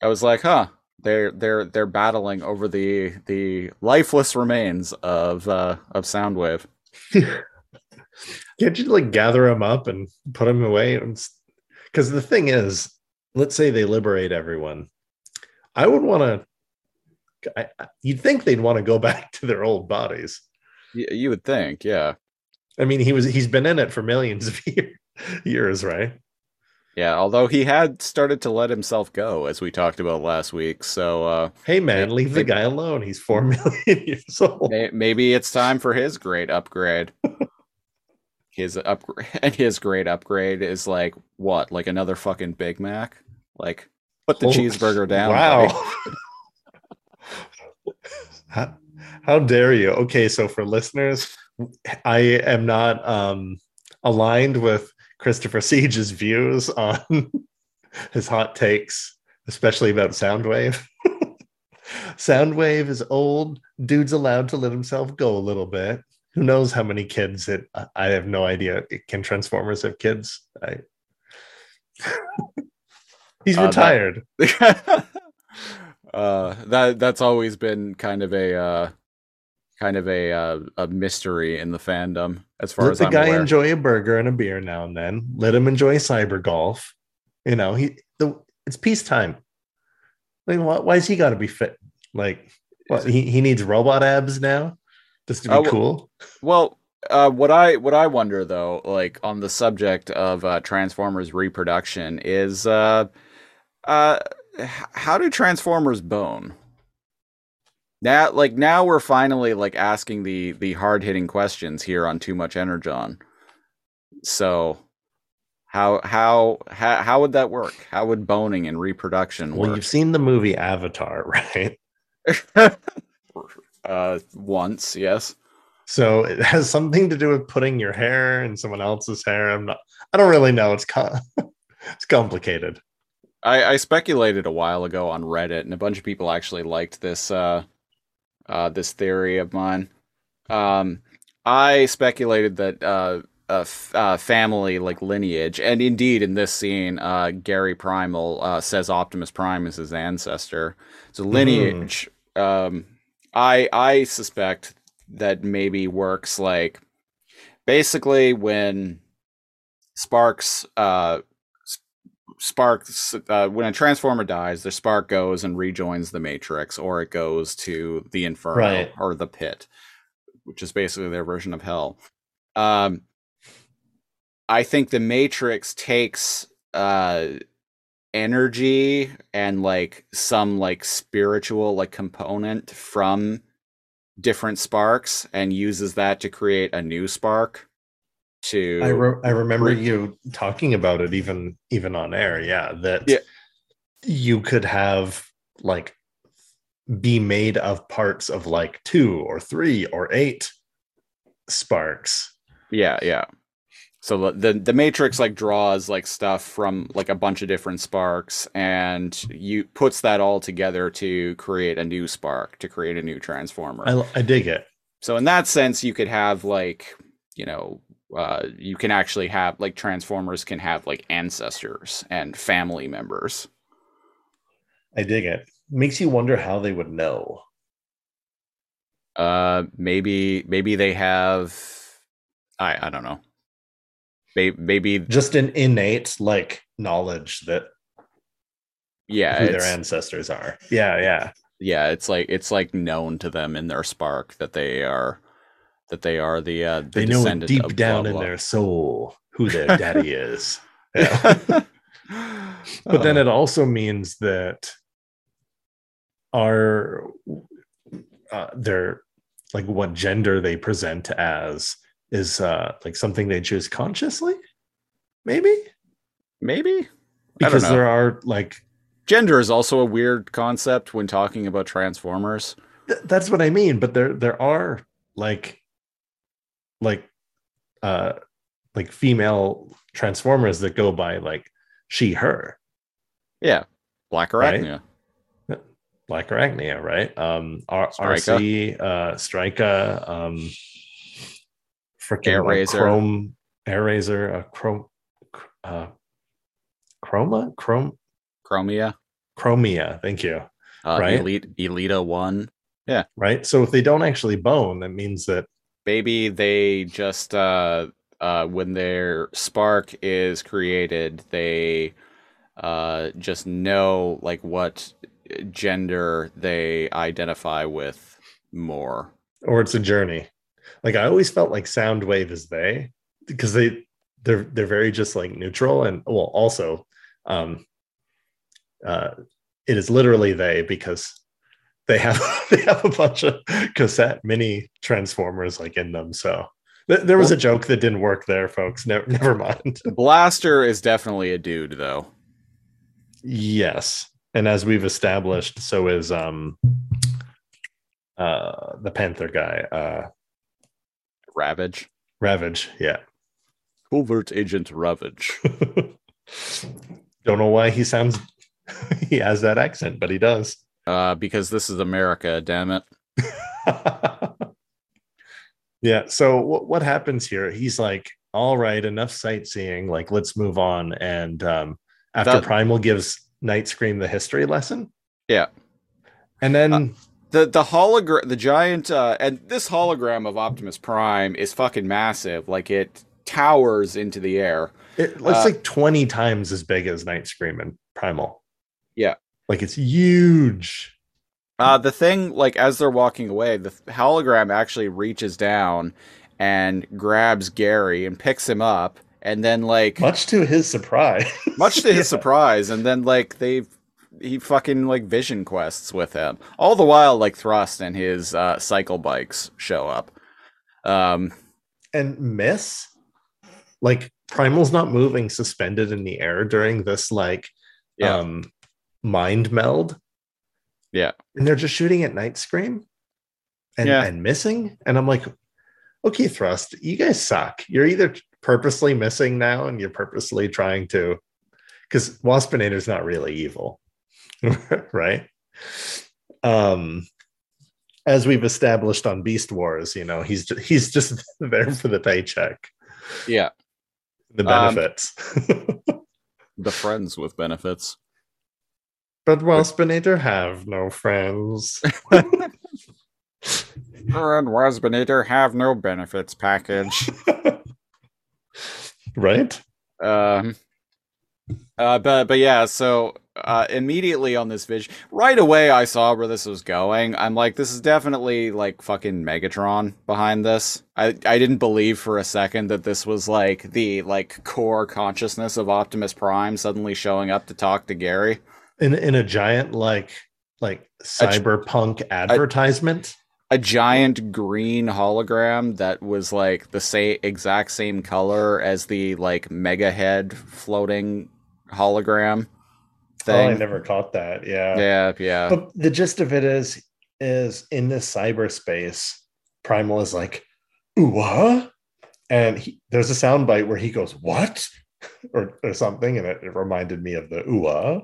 I was like, huh, they're they're they're battling over the the lifeless remains of uh of Soundwave. *laughs* Can't you like gather them up and put them away? Because the thing is, let's say they liberate everyone. I would want to. You'd think they'd want to go *laughs* back to their old bodies. Y- you would think, yeah, I mean, he was he's been in it for millions of *laughs* year, years, right? yeah. Although he had started to let himself go, as we talked about last week. So uh, Hey man, leave the guy alone. He's four *laughs* million years old. maybe it's time for his great upgrade. His upgrade, *laughs* and his great upgrade is like what? Like another fucking Big Mac? Like put the Holy- cheeseburger down. Wow. *laughs* how, how dare you? Okay, so for listeners, I am not um, aligned with Christopher Siege's views on *laughs* his hot takes, especially about Soundwave. Soundwave is old. Dude's allowed to let himself go a little bit. Who knows how many kids it? I have no idea. Can Transformers have kids? I, *laughs* he's Uh, that- retired. *laughs* uh that that's always been kind of a uh kind of a uh, a mystery in the fandom as far let as the I'm guy aware. enjoy a burger and a beer now and then. Let him enjoy cyber golf. You know, he the it's peacetime. Like, why, why is he got to be fit? Like, what, he he needs robot abs now, just to be Oh, cool. Well, uh, what I what I wonder though, like on the subject of uh, Transformers reproduction, is uh, uh, how do Transformers bone? Now, like now, we're finally like asking the the hard hitting questions here on Too Much Energon. So, how how how how would that work? How would boning and reproduction Well, work? you've seen the movie Avatar, *laughs* right? *laughs* uh, once, yes. So it has something to do with putting your hair in someone else's hair. I'm not. I don't really know. It's com- *laughs* it's complicated. I, I speculated a while ago on Reddit, and a bunch of people actually liked this uh, uh, this theory of mine. Um, I speculated that uh, a f- uh, family like lineage, and indeed in this scene, uh, Gary Primal uh, says Optimus Prime is his ancestor. So lineage. Um, I I suspect that maybe works like basically when Sparks uh sparks uh, when a transformer dies the spark goes and rejoins the matrix or it goes to the inferno Right. or the pit which is basically their version of hell um i think the matrix takes uh energy and like some like spiritual like component from different sparks and uses that to create a new spark to I re- I remember re- you talking about it even even on air. Yeah, that Yeah. you could have like be made of parts of like two or three or eight sparks. Yeah, yeah. So the, the matrix like draws like stuff from like a bunch of different sparks and you puts that all together to create a new spark, to create a new transformer. I, I dig it. so in that sense you could have like, you know, uh you can actually have like transformers can have like ancestors and family members. I dig it. Makes you wonder how they would know. Uh maybe maybe they have I I don't know. Maybe, maybe Just an innate like knowledge that yeah, who their ancestors are. Yeah, yeah. yeah it's like it's like known to them in their spark that they are that they are the uh the They know it deep down blah, in blah. their soul who their *laughs* daddy is. *laughs* Yeah. but then Oh. it also means that our uh, their like what gender they present as is uh like something they choose consciously? Maybe? Maybe? Because there are like gender is also a weird concept when talking about transformers. Th- that's what i mean but there there are like like uh like female transformers that go by like she her. Yeah. Black Right. arachnia Blackarachnia, right? Um, R-. RC, uh, Strika, um, freaking Airazor. Chrome, Airazor, uh, Chrome, uh, Chroma, Chrome, chromia Chromia. Thank you. Uh, Right. Elite Elita one. Yeah. Right? So if they don't actually bone, that means that Maybe they just uh uh when their spark is created, they uh just know like what gender they identify with more. or it's a journey. Like I always felt like Soundwave is they because they they're they're very just like neutral and well also um uh it is literally they because they have *laughs* they have a bunch of cassette mini transformers like in them. So th- there was a joke that didn't work there folks. Never *laughs* never mind. Blaster is definitely a dude though. yes. And as we've established so is um uh the panther guy uh Ravage. ravage yeah Covert Agent Ravage. *laughs* Don't know why he sounds *laughs* he has that accent, but he does. Uh because this is America, damn it. *laughs* yeah. So what what happens here? He's like, all right, enough sightseeing. Like, let's move on. And um, after That- Primal gives Nightscream the history lesson, Yeah. and then Uh, the the hologram the giant uh and this hologram of optimus prime is fucking massive like it towers into the air it looks uh, like twenty times as big as Nightscream and Primal. Yeah. like it's huge. uh the thing like as they're walking away the hologram actually reaches down and grabs gary and picks him up and then like Much to his surprise. much to his *laughs* Yeah. surprise and then like they he fucking like vision quests with him. All the while like thrust and his uh cycle bikes show up. Um and miss? Like primal's not moving suspended in the air during this like Yeah. um mind meld? Yeah. and they're just shooting at Nightscream? And Yeah. and missing? And i'm like okay thrust you guys suck. You're either purposely missing now and you're purposely trying to because waspinator's not really evil *laughs* right um as we've established on beast wars you know he's just, he's just *laughs* there for the paycheck yeah the Um, benefits. *laughs* the friends with benefits but Waspinator have no friends. Her and Waspinator have no benefits package. right? um, uh, but but yeah, so uh, immediately on this vision, right away I saw where this was going. I'm like, this is definitely like fucking Megatron behind this. I I didn't believe for a second that this was like the like core consciousness of Optimus Prime suddenly showing up to talk to Gary. In in a giant like like cyberpunk advertisement. a giant green hologram that was like the same exact same color as the like mega head floating hologram Oh, I never caught that. Yeah. yeah, yeah. But the gist of it is is in this cyberspace, Primal is like, ooh? And he, there's a sound bite where he goes, What? *laughs* or or something, and it, it reminded me of the ooh.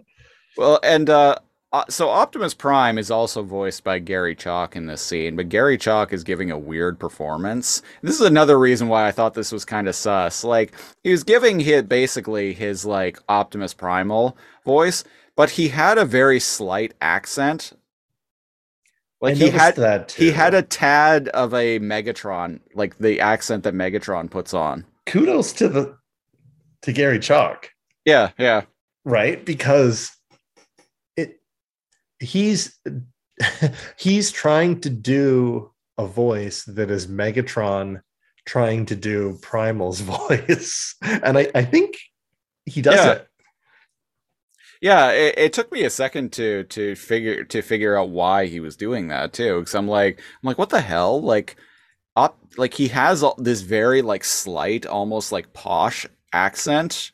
Well, and uh, uh, so Optimus Prime is also voiced by Gary Chalk in this scene, but Gary Chalk is giving a weird performance. This is another reason why I thought this was kind of sus. Like he was giving his basically his like Optimus Primal voice, but he had a very slight accent. Like he had that he had a tad of a Megatron, like the accent that Megatron puts on. kudos to the to Gary Chalk. Yeah, yeah. right because he's *laughs* he's trying to do a voice that is megatron trying to do primal's *laughs* voice and i i think he does Yeah. it Yeah, it, it took me a second to to figure to figure out why he was doing that too. Because I'm like, I'm like, what the hell? Like, up, like he has all, this very like slight, almost like posh accent,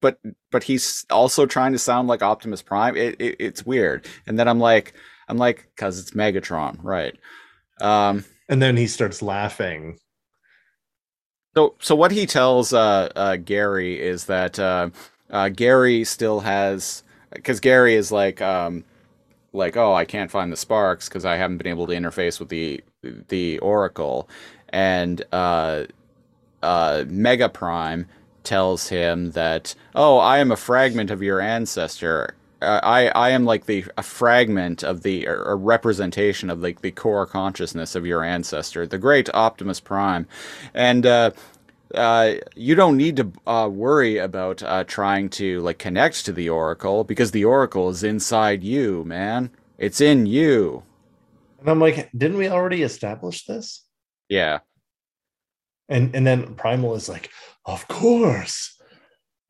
but but he's also trying to sound like Optimus Prime. It, it it's weird. And then I'm like, I'm like, cause it's Megatron, right? Um, and then he starts laughing So, so what he tells uh, uh, Gary is that uh, uh, Gary still has, because Gary is like, um, like, oh, I can't find the sparks because I haven't been able to interface with the the Oracle, and uh, uh, Mega Prime tells him that, oh, I am a fragment of your ancestor, uh, I I am like the a fragment of the a representation of like the core consciousness of your ancestor, the great Optimus Prime, and. Uh, uh, you don't need to uh, worry about uh, trying to like connect to the oracle because the oracle is inside you, man. It's in you. And I'm like, didn't we already establish this? Yeah. And and then Primal is like, of course.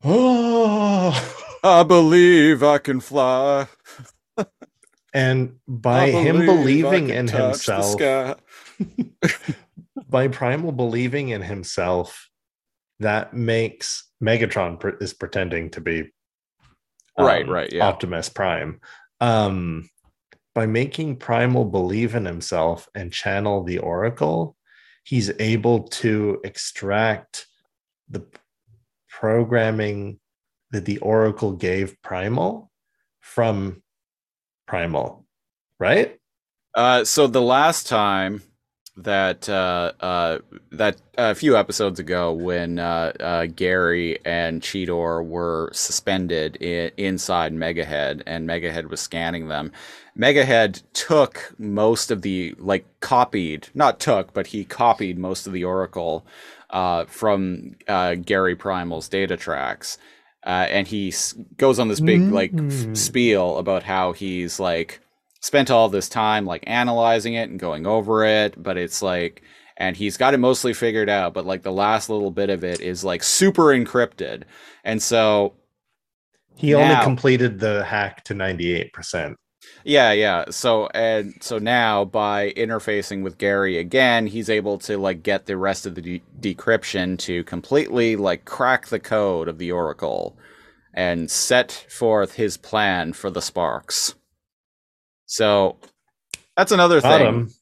Oh. *laughs* I believe I can fly. And by I him believe believing in himself, *laughs* by Primal believing in himself, that makes Megatron pr- is pretending to be Right, um, right, yeah. Optimus Prime. Um, by making Primal believe in himself and channel the Oracle, he's able to extract the programming that the Oracle gave Primal from Primal, right? Uh, so the last time that uh, uh, that a few episodes ago, when uh, uh, Gary and Cheetor were suspended i- inside Megahead, and Megahead was scanning them, Megahead took most of the like copied, not took, but he copied most of the Oracle uh, from uh, Gary Primal's data tracks. Uh, and he s- goes on this big like f- Mm. spiel about how he's like spent all this time like analyzing it and going over it, but it's like, and he's got it mostly figured out, but like the last little bit of it is like super encrypted. And so, He only completed the hack to 98%. Yeah, yeah. So, and so now by interfacing with Gary again, he's able to like get the rest of the de- decryption to completely like crack the code of the Oracle and set forth his plan for the sparks. So, that's another Got thing. him.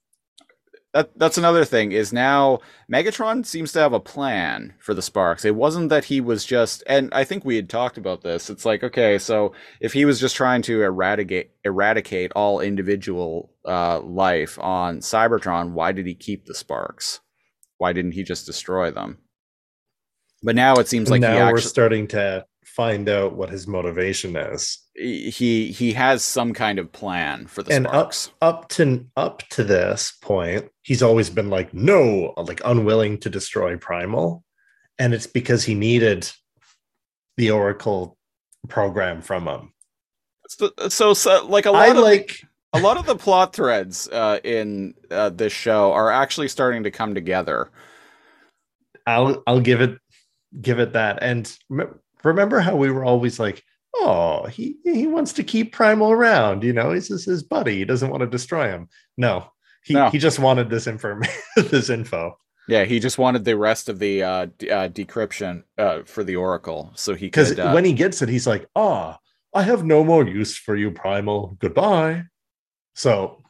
That that's another thing is now Megatron seems to have a plan for the Sparks. It wasn't that he was just and I think we had talked about this. It's like okay, so if he was just trying to eradicate eradicate all individual uh, life on Cybertron, why did he keep the Sparks? Why didn't he just destroy them? But now it seems like now he we're starting to find out what his motivation is. He he has some kind of plan for the and up, Sparks. up to up to this point, he's always been like, no, like unwilling to destroy Primal. And it's because he needed the Oracle program from him. So, so, so like a lot I of the- like a lot of the plot threads uh, in uh, this show are actually starting to come together. I'll I'll give it give it that. And rem- remember how we were always like, oh, he he wants to keep Primal around, you know, he's just his buddy. He doesn't want to destroy him. No, he No. he just wanted this information, *laughs* this info. Yeah, he just wanted the rest of the uh, d- uh, decryption uh, for the Oracle, so he Because. Uh, when he gets it, he's like, ah, I have no more use for you, Primal. Goodbye. So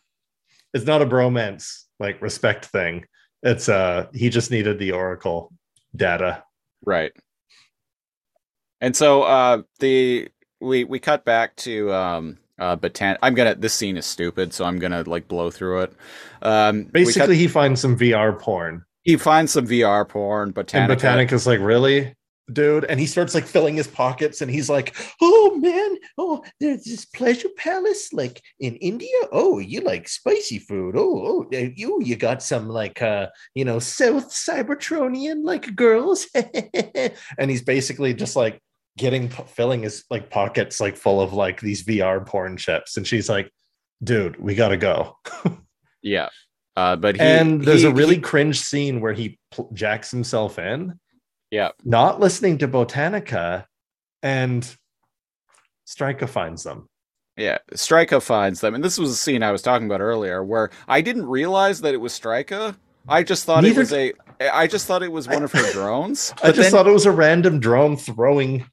it's not a bromance like respect thing. It's uh he just needed the Oracle data. right. And so uh, the we we cut back to um, uh, Botan. I'm gonna. This scene is stupid, so I'm gonna like blow through it. Um, we cut- Basically, he finds some VR porn. he finds some VR porn. Botanica. And Botanica's like, really? Dude, and he starts like filling his pockets, and he's like, "Oh man, oh, there's this pleasure palace like in India. Oh, you like spicy food? Oh, oh, uh, you you got some like uh, you know, South Cybertronian like girls." *laughs* and he's basically just like getting filling his like pockets like full of like these VR porn chips, and she's like, "Dude, we gotta go." *laughs* Yeah. Uh, but he and there's he- a really he- cringe scene where he pl- jacks himself in yeah. not listening to Botanica, and Strika finds them. Yeah, Strika finds them, and this was a scene I was talking about earlier, where I didn't realize that it was Strika. I just thought Neither it was a. I just thought it was one of her *laughs* drones. I just then- thought it was a random drone throwing.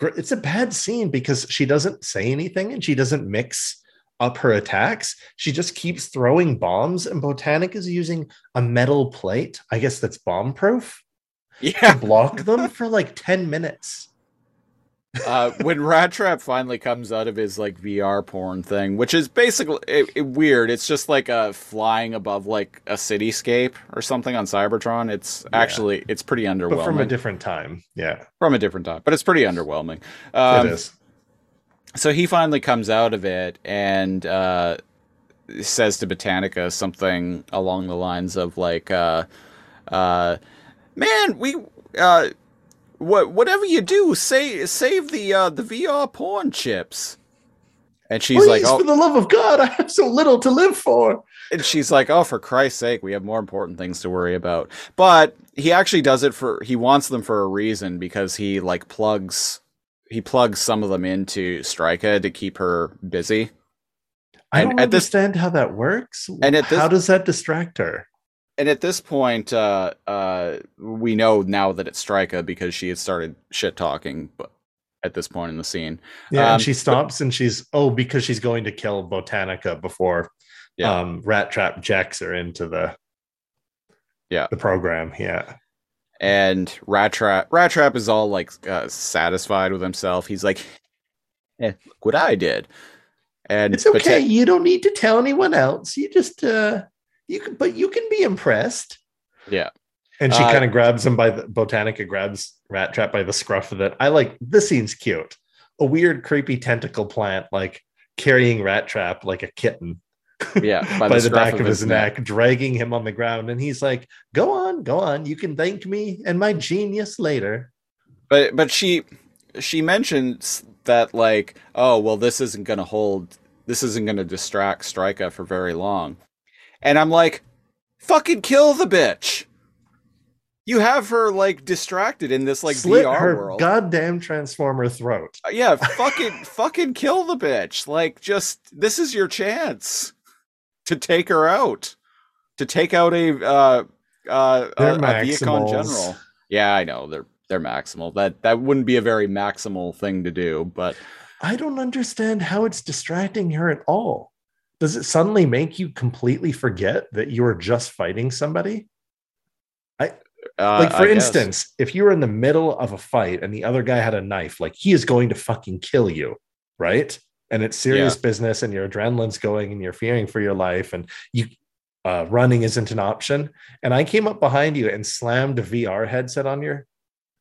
It's a bad scene because she doesn't say anything and she doesn't mix up her attacks. She just keeps throwing bombs, and Botanic is using a metal plate. I guess that's bomb proof. yeah. Block them *laughs* for like 10 minutes. Uh, when Rattrap finally comes out of his like VR porn thing, which is basically it, it- weird. It's just like uh, flying above like a cityscape or something on Cybertron. It's Yeah. actually it's pretty underwhelming But from a different time. Yeah, from a different time, but it's pretty underwhelming. Um, it is. so he finally comes out of it and uh, says to Botanica something along the lines of like, uh, uh, "Man, we uh, what whatever you do, say save the uh, the VR porn chips." And she's Please, like, "Oh, for the love of God, I have so little to live for. and she's like, "Oh, for Christ's sake, we have more important things to worry about." But he actually does it for he wants them for a reason because he like plugs he plugs some of them into Strika to keep her busy. I And don't at this- understand how that works. And at this- how does that distract her? And at this point, uh, uh, we know now that it's Strika because she had started shit talking. But at this point in the scene, Yeah, Um, and she stops and she's oh because she's going to kill Botanica before Yeah. um, Rattrap jacks her into the Yeah. the program. Yeah, and Rattrap Rat Trap is all like uh, satisfied with himself. He's like, eh, "Look what I did." And it's okay. Bota- you don't need to tell anyone else. You just uh, you can, but you can be impressed. Yeah. And she Uh, kind of grabs him by the Botanica grabs Rattrap by the scruff of it. I like this scene's cute. A weird, creepy tentacle plant like carrying Rattrap like a kitten yeah, by, *laughs* by, the, scruff back of his neck, dragging him on the ground. And he's like, Go on, go on. You can thank me and my genius later. But but she she mentions that like, oh well, this isn't gonna hold. This isn't gonna distract Strika for very long. And I'm like, fucking kill the bitch. You have her like distracted in this like Slit VR her world. goddamn transformer throat. Uh, yeah, fucking *laughs* fucking kill the bitch. Like just this is your chance to take her out. To take out a uh uh a, a Maximals. general. Yeah, I know. They're they're maximal. That that wouldn't be a very maximal thing to do, but I don't understand how it's distracting her at all. Does it suddenly make you completely forget that you were just fighting somebody? uh, like, for I guess. instance, if you were in the middle of a fight and the other guy had a knife, like he is going to fucking kill you, right? And it's serious business, and your adrenaline's going, and you're fearing for your life, and you uh, running isn't an option. And I came up behind you and slammed a VR headset on your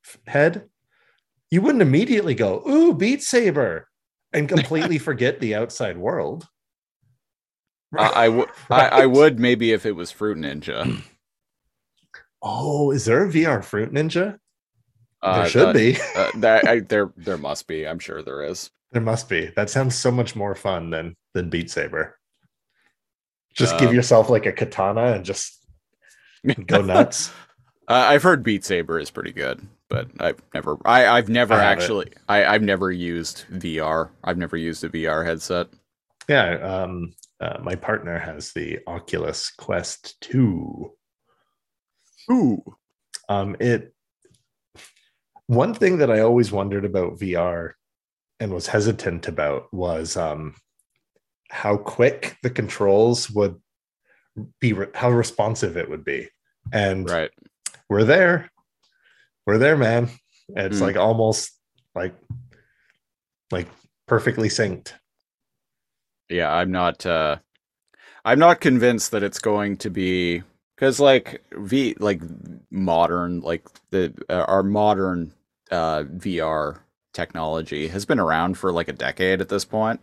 f- head. You wouldn't immediately go, "Ooh, Beat Saber," and completely *laughs* forget the outside world. I, I *laughs* would I, I would maybe if it was Fruit Ninja. *clears throat* Oh, is there a VR Fruit Ninja? Uh, there should that- be. Uh, *laughs* that, I, there there must be. I'm sure there is. There must be. That sounds so much more fun than than Beat Saber. Just Uh, give yourself like a katana and just go *laughs* nuts. Uh, I've heard Beat Saber is pretty good, but I've never, I, I've never I actually, I, I've never used VR. I've never used a VR headset. yeah. Um, uh, my partner has the Oculus Quest 2. Ooh, Um, it one thing that I always wondered about VR and was hesitant about was um, how quick the controls would be, re- how responsive it would be. And right. we're there. We're there, man. It's Hmm. like almost like like perfectly synced. Yeah, I'm not, uh, I'm not convinced that it's going to be because like V, like modern, like the uh, our modern uh, VR technology has been around for like a decade at this point,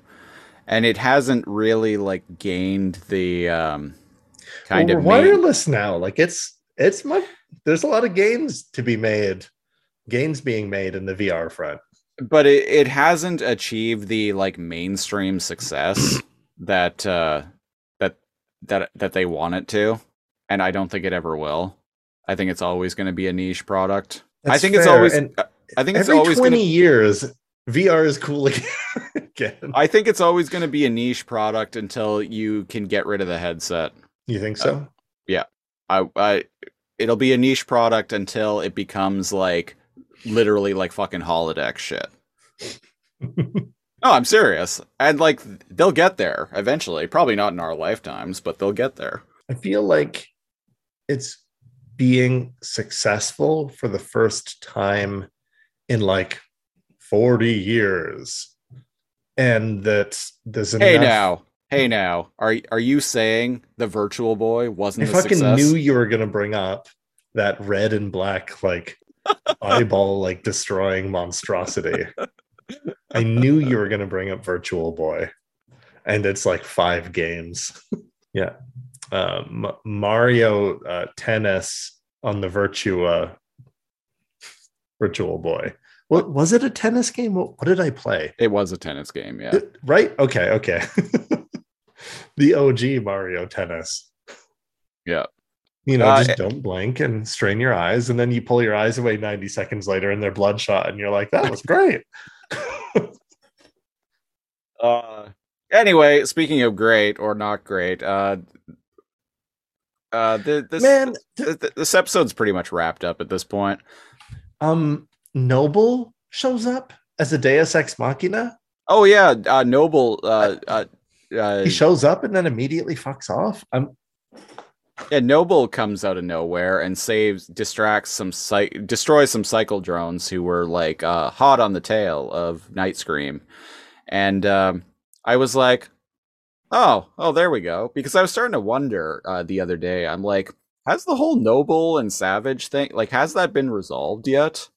and it hasn't really like gained the um, kind Well, of main- wireless now. Like it's it's much there's a lot of gains to be made, gains being made in the VR front. But it, it hasn't achieved the like mainstream success *clears throat* that uh that that that they want it to and i don't think it ever will i think it's always going to be a niche product i That's think it's always and i think it's Every always 20 going to years, VR is cool *laughs* again. i think it's always going to be a niche product until you can get rid of the headset You think so? Yeah. I i it'll be a niche product until it becomes like literally like fucking holodeck shit No, I'm serious. And like they'll get there eventually. Probably not in our lifetimes, but they'll get there. I feel like it's being successful for the first time in like 40 years. And that there's enough. Hey now. Hey now. Are are you saying the virtual boy wasn't a fucking success? knew you were gonna bring up that red and black like eyeball like destroying monstrosity. I knew you were going to bring up Virtual Boy, and it's like five games. *laughs* yeah, um, Mario uh, Tennis on the Virtua Virtual Boy. What was it? A tennis game? What, what did I play? It was a tennis game, yeah. Right? Okay, okay. *laughs* the OG Mario Tennis. Yeah. You know, Uh, just don't blink and strain your eyes, and then you pull your eyes away 90 seconds later and they're bloodshot, and you're like, that was great. *laughs* Uh, anyway, speaking of great or not great, uh, uh, the, this Man, th- th- this episode's pretty much wrapped up at this point. um, Noble shows up as a Deus Ex Machina. Oh yeah, uh, Noble. Uh, uh, uh, He shows up and then immediately fucks off. I'm yeah, Noble comes out of nowhere and saves, distracts some, cy- destroys some cycle drones who were like uh, hot on the tail of Nightscream, and um, I was like, oh, oh, there we go. Because I was starting to wonder uh, the other day. I'm like, has the whole Noble and Savage thing, like, has that been resolved yet?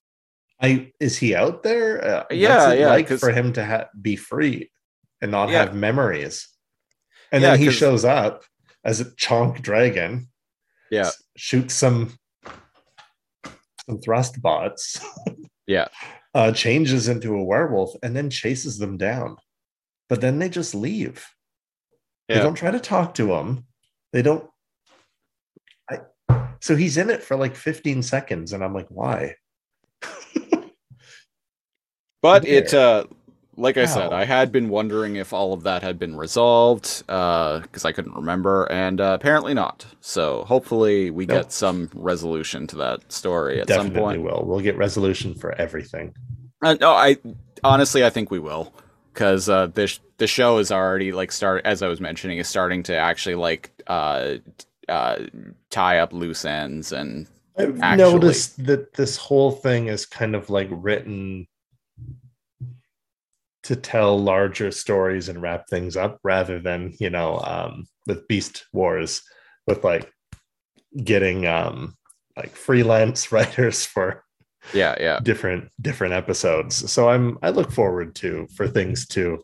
I is he out there? Uh, Yeah, yeah, Like for him to ha- be free and not Yeah. have memories, and Yeah, then he shows up as a chonk dragon. Yeah. shoots some some thrust bots. *laughs* Yeah. uh, changes into a werewolf and then chases them down. But then they just leave. They don't try to talk to him. They don't. I, so he's in it for like 15 seconds, and I'm like, why? *laughs* But it, uh, like I said, I had been wondering if all of that had been resolved because I couldn't remember, and uh, apparently not. So hopefully we Nope. get some resolution to that story at Definitely some point. will. We'll get resolution for everything. Uh, no, I honestly I think we will because uh, this the show is already like start as I was mentioning is starting to actually like uh, uh, tie up loose ends and I've Actually. noticed that this whole thing is kind of like written to tell larger stories and wrap things up rather than, you know, um, with Beast Wars, with like getting um, like freelance *laughs* writers for yeah, yeah. different different episodes. So I'm I look forward to for things to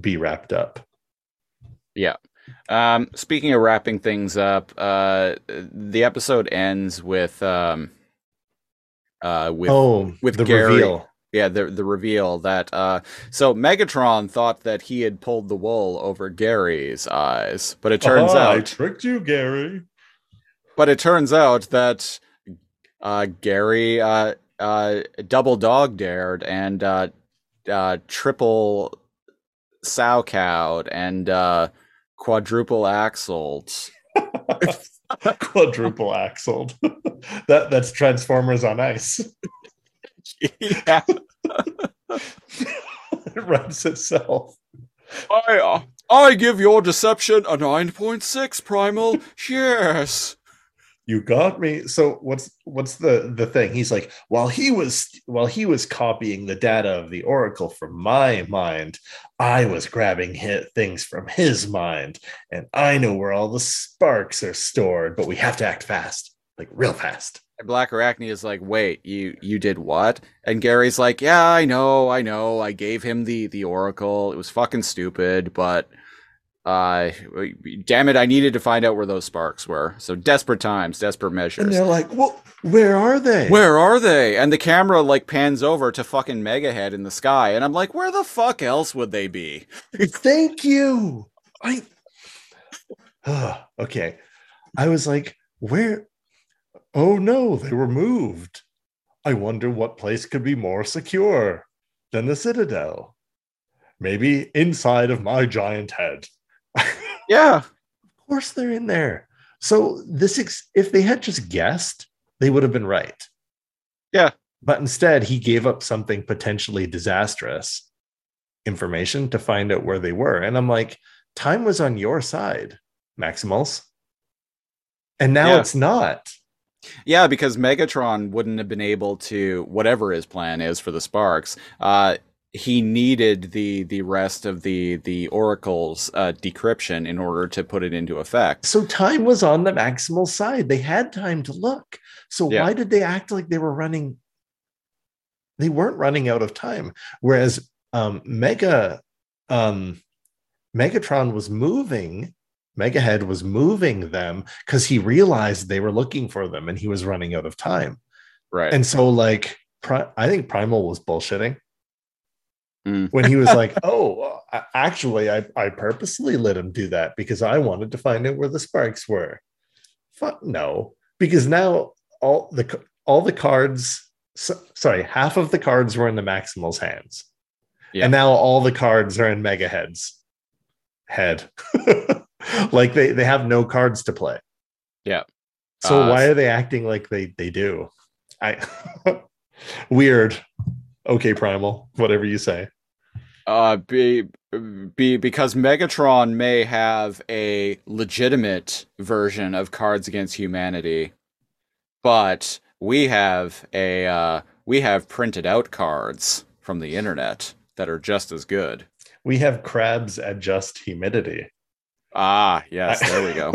be wrapped up. Yeah um, speaking of wrapping things up, uh, the episode ends with um, uh, with oh, with the Gary- reveal. Yeah the the reveal that uh, so Megatron thought that he had pulled the wool over Gary's eyes, but it turns out I tricked you, Gary. but it turns out that uh, Gary uh, uh, double dog dared and uh, uh, triple salchowed and uh, quadruple axled. *laughs* Quadruple axled. *laughs* that that's Transformers on ice. *laughs* yeah, *laughs* it runs itself. I uh, I give your deception a nine point six primal. *laughs* yes. You got me. So what's what's the the thing? He's like, while he was while he was copying the data of the oracle from my mind, I was grabbing hit things from his mind, and I know where all the sparks are stored. But we have to act fast, like real fast. And Blackarachnia is like, wait, you you did what? And Gary's like, yeah, I know, I know. I gave him the the oracle. It was fucking stupid, but uh, damn it, I needed to find out where those sparks were. So desperate times, desperate measures. And they're like, well, where are they? Where are they? And the camera like pans over to fucking Megahead in the sky, and I'm like, where the fuck else would they be? *laughs* Thank you. I *sighs* okay. I was like, where? Oh no, they were moved. I wonder what place could be more secure than the Citadel. Maybe inside of my giant head. *laughs* Yeah, Of course they're in there. So this ex- if they had just guessed, they would have been right. Yeah. But instead, he gave up something potentially disastrous information to find out where they were. And I'm like, time was on your side, Maximals. And now Yeah. it's not. Yeah, because Megatron wouldn't have been able to whatever his plan is for the sparks. Uh, he needed the the rest of the the oracle's uh, decryption in order to put it into effect. So time was on the Maximal side. They had time to look. So Yeah. why did they act like they were running? They weren't running out of time. Whereas um, Mega, um, Megatron was moving. Megahead was moving them because he realized they were looking for them, and he was running out of time. Right. And so, like, Pri- I think Primal was bullshitting Mm. when he was like, *laughs* "Oh, uh, actually, I I purposely let him do that because I wanted to find out where the sparks were." Fuck no, because now all the all the cards, so, sorry, half of the cards were in the Maximal's hands, Yeah. and now all the cards are in Mega Head's head. *laughs* *laughs* like they they have no cards to play. Yeah. So Uh, why are they acting like they they do? I *laughs* weird. Okay, Primal, whatever you say. Uh, be, be because Megatron may have a legitimate version of Cards Against Humanity, but we have a uh, we have printed out cards from the internet that are just as good. We have crabs adjust humidity. Ah, *laughs* yes, there we go.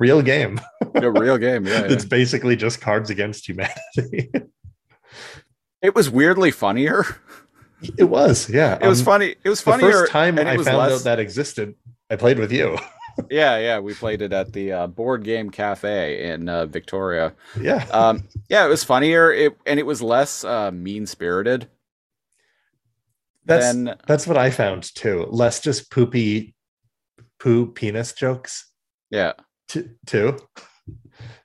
Real game. A real game, yeah. *laughs* yeah. It's basically just cards against humanity. It was weirdly funnier. *laughs* it was, yeah. It was Um, funny. It was The first time it I was found less- out that existed, I played with you. Yeah, yeah, we played it at the uh, board game cafe in uh, Victoria. yeah. um yeah it was funnier it and it was less uh mean spirited That's than that's what I found too. Less just poopy poo penis jokes yeah t- too.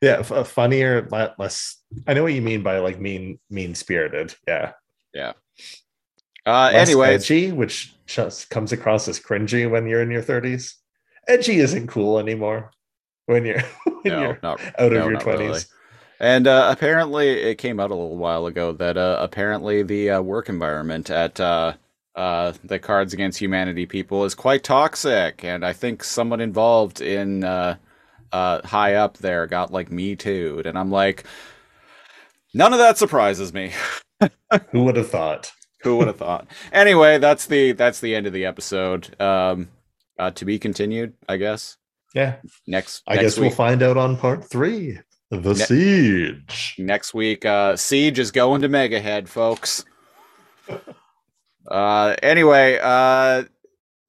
Yeah, f- uh, funnier, less. I know what you mean by like mean mean spirited. Yeah. Yeah. Uh Less anyways edgy, which just comes across as cringy when you're in your 30s. Edgy isn't cool anymore when you're *laughs* when no, you're not, out of no, your 20s. really. and uh apparently it came out a little while ago that uh apparently the uh, work environment at uh the cards against humanity people is quite toxic and i think someone involved in uh uh high up there got like me too and i'm like none of that surprises me *laughs* Who would have thought? Who would have thought? Anyway, that's the that's the end of the episode. Um, uh, to be continued, I guess. Yeah. Next, I next guess week, we'll find out on part three. The siege. next week, uh, Siege is going to Mega Head, folks. Uh, anyway, uh,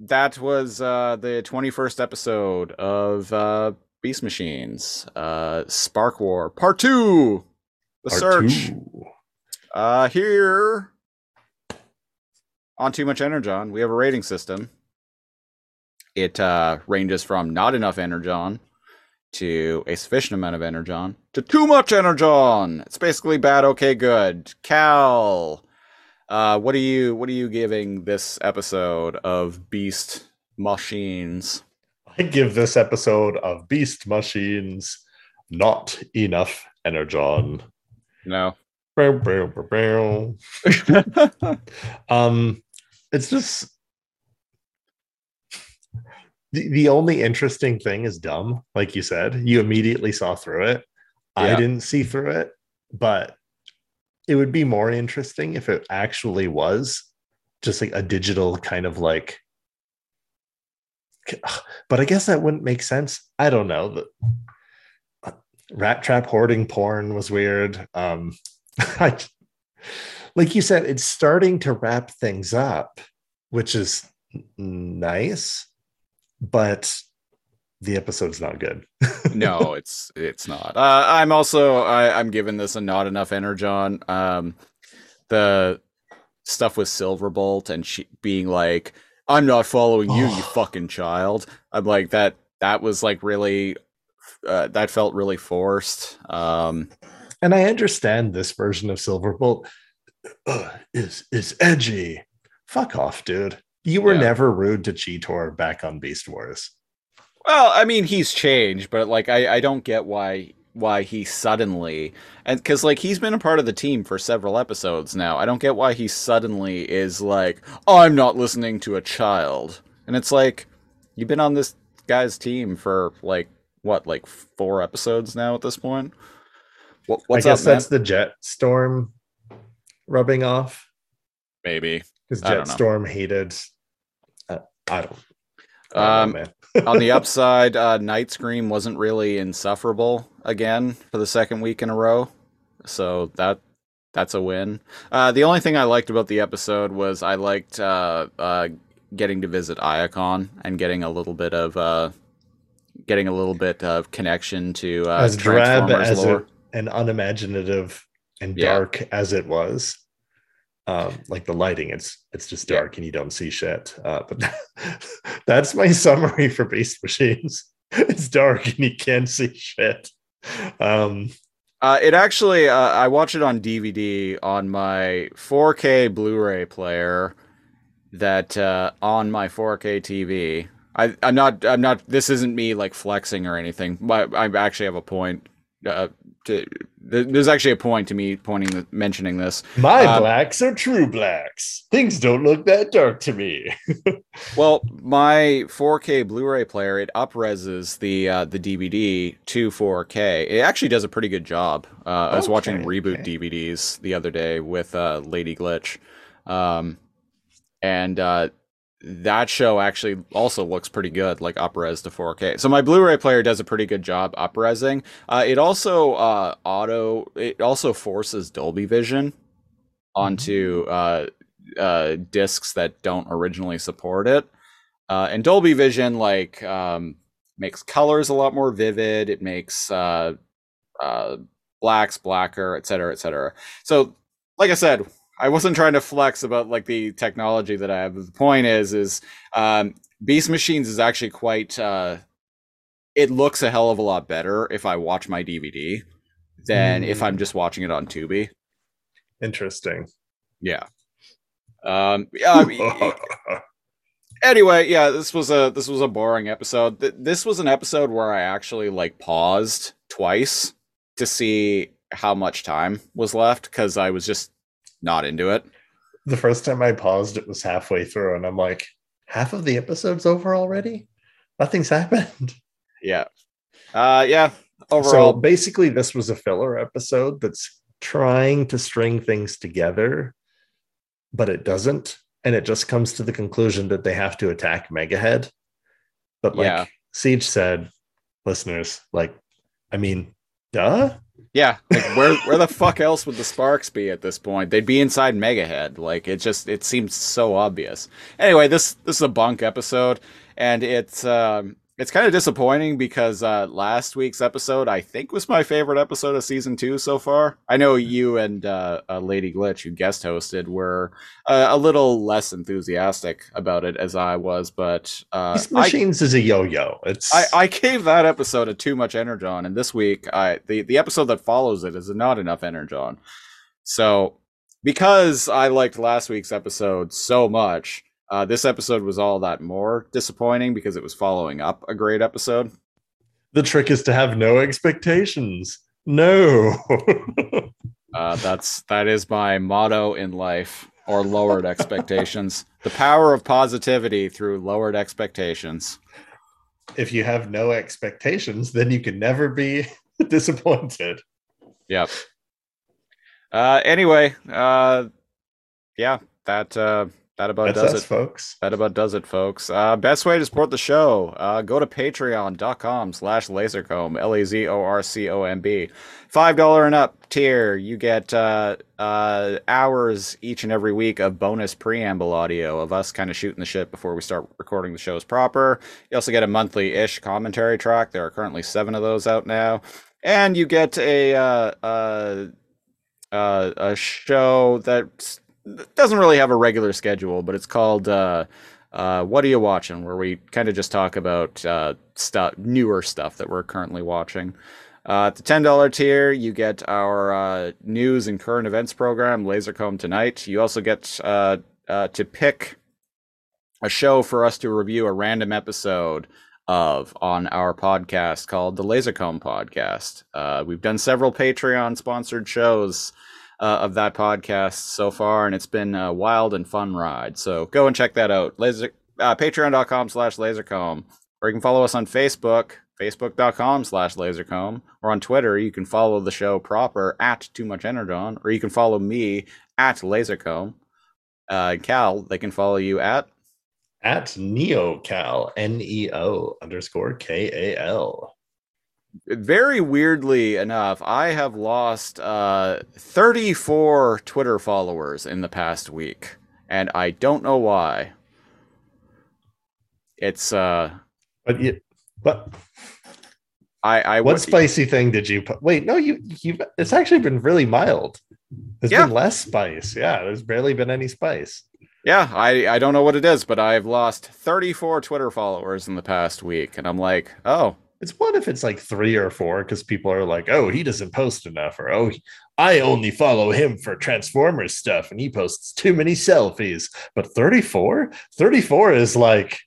that was uh the twenty first episode of uh Beast Machines, uh, Spark War Part Two, the Part search. two. Uh, here on Too Much Energon, we have a rating system. It uh, ranges from not enough Energon to a sufficient amount of Energon to too much Energon. It's basically bad, okay, good. Cal, uh, what are you what are you giving this episode of Beast Machines? I give this episode of Beast Machines not enough energon. No. *laughs* Um, it's just the, the only interesting thing is dumb, like you said. You immediately saw through it. I didn't see through it, but it would be more interesting if it actually was just like a digital kind of like *sighs* but I guess that wouldn't make sense. I don't know. The Rattrap hoarding porn was weird. Um, *laughs* I, like you said, it's starting to wrap things up, which is nice, but the episode's not good. *laughs* *laughs* no, it's it's not. Uh, I'm also I, I'm giving this a not enough energon. Um, the stuff with Silverbolt and she being like, "I'm not following you, you *sighs* fucking child." I'm like that. That was like really. Uh, that felt really forced. Um, and I understand this version of Silverbolt uh, is is edgy. Fuck off, dude. You were Yeah. never rude to Cheetor back on Beast Wars. Well, I mean, he's changed, but like, I I don't get why why he suddenly and because like he's been a part of the team for several episodes now. I don't get why he suddenly is like, I'm not listening to a child, and it's like you've been on this guy's team for like what, like four episodes now at this point. What, what's I guess up, man? that's the Jet Storm rubbing off Maybe because. Jetstorm hated. Uh, I don't. Um, *laughs* on the upside, uh, Nightscream wasn't really insufferable again for the second week in a row. So that that's a win. Uh, the only thing I liked about the episode was I liked uh, uh, getting to visit Iacon and getting a little bit of uh, getting a little bit of connection to uh, as drab as it, and unimaginative and Yeah. dark as it was. Um, like the lighting, it's it's just Yeah. dark and you don't see shit. Uh, but *laughs* that's my *laughs* summary for Beast Machines. *laughs* It's dark and you can't see shit. Um, Uh, it actually, uh, I watch it on DVD on my 4K Blu-ray player. That uh, on my 4K TV. I, I'm not. I'm not. This isn't me like flexing or anything. But I actually have a point. To, there's actually a point to me pointing, mentioning this. my Um, blacks are true blacks. Things don't look that dark to me. *laughs* Well, my 4K Blu-ray player it upreses the uh, the DVD to 4K. It actually does a pretty good job. Uh, I was watching ReBoot okay. DVDs the other day with uh, Lady Glitch, um, and uh, that show actually also looks pretty good, like upres to 4K. So my Blu-ray player does a pretty good job upresing. Uh, it also uh, auto. It also forces Dolby Vision onto uh, uh, discs that don't originally support it. Uh, and Dolby Vision like um, makes colors a lot more vivid. It makes uh, uh, blacks blacker, et cetera, et cetera. So, like I said, I wasn't trying to flex about like the technology that I have. The point is, is um, Beast Machines is actually quite. Uh, it looks a hell of a lot better if I watch my DVD than if Mm. I'm just watching it on Tubi. Interesting. Yeah. Um. Yeah. I mean, *laughs* anyway, yeah. This was a this was a boring episode. Th- This was an episode where I actually like paused twice to see how much time was left because I was just not into it. the first time I paused, it was halfway through, and I'm like, half of the episode's over already? Nothing's happened. *laughs* Yeah. Uh. Yeah. So basically, this was a filler episode that's trying to string things together, but it doesn't. And it just comes to the conclusion that they have to attack Megahead. But like Yeah. Siege said, listeners, like, I mean, duh. Yeah. Like where where the fuck else would the sparks be at this point? They'd be inside Megahead. Like it just it seems so obvious. Anyway, this this is a bunk episode, and it's um it's kind of disappointing because uh last week's episode I think was my favorite episode of season two so far. I know you and uh, uh Lady Glitch, who guest hosted, were uh, a little less enthusiastic about it as I was, but uh, Beast I Machines is a yo-yo. It's I, I gave that episode a too much energon, and this week I the, the episode that follows it is not enough energon. So because I liked last week's episode so much, uh, this episode was all that more disappointing because it was following up a great episode. the trick is to have no expectations. No. *laughs* Uh, that's that is my motto in life, or lowered expectations. *laughs* The power of positivity through lowered expectations. if you have no expectations, then you can never be *laughs* disappointed. Yep. Uh, anyway, uh, yeah, that uh, that about That's does us, it. folks. That about does it, folks. Uh, best way to support the show, uh, go to patreon.com slash lazorcomb, L-A-Z-O-R-C-O-M-B. $5 and up tier, you get uh, uh, hours each and every week of bonus preamble audio of us kind of shooting the shit before we start recording the shows proper. You also get a monthly-ish commentary track. There are currently seven of those out now. And you get a uh, uh, uh, a show that doesn't really have a regular schedule, but it's called uh, uh, "What Are You Watching?" where we kind of just talk about uh, stuff, newer stuff that we're currently watching. Uh, at the ten dollar tier, you get our uh, news and current events program, Lazorcomb Tonight. You also get uh, to pick a show for us to review a random episode of on our podcast called the Lazorcomb Podcast. We've done several Patreon sponsored shows uh, of that podcast so far, and it's been a wild and fun ride. So go and check that out. Laser, uh, Patreon.com slash Lazorcomb, or you can follow us on Facebook, Facebook.com slash Lazorcomb, or on Twitter, you can follow the show proper at Too Much Energon, or you can follow me at Lazorcomb. Uh, Cal, they can follow you at At NeoKal, N E O underscore K A L. very weirdly enough, I have lost uh, 34 Twitter followers in the past week, and I don't know why. It's uh, But you, but I I what would- spicy thing did you put? Wait, no, you you. It's actually been really mild. There's Yeah. been less spice. Yeah, there's barely been any spice. Yeah, I I don't know what it is, but I've lost 34 Twitter followers in the past week, and I'm like, oh, It's what if it's like three or four because people are like, oh, he doesn't post enough, or oh, I only follow him for Transformers stuff and he posts too many selfies. But 34? 34 is like,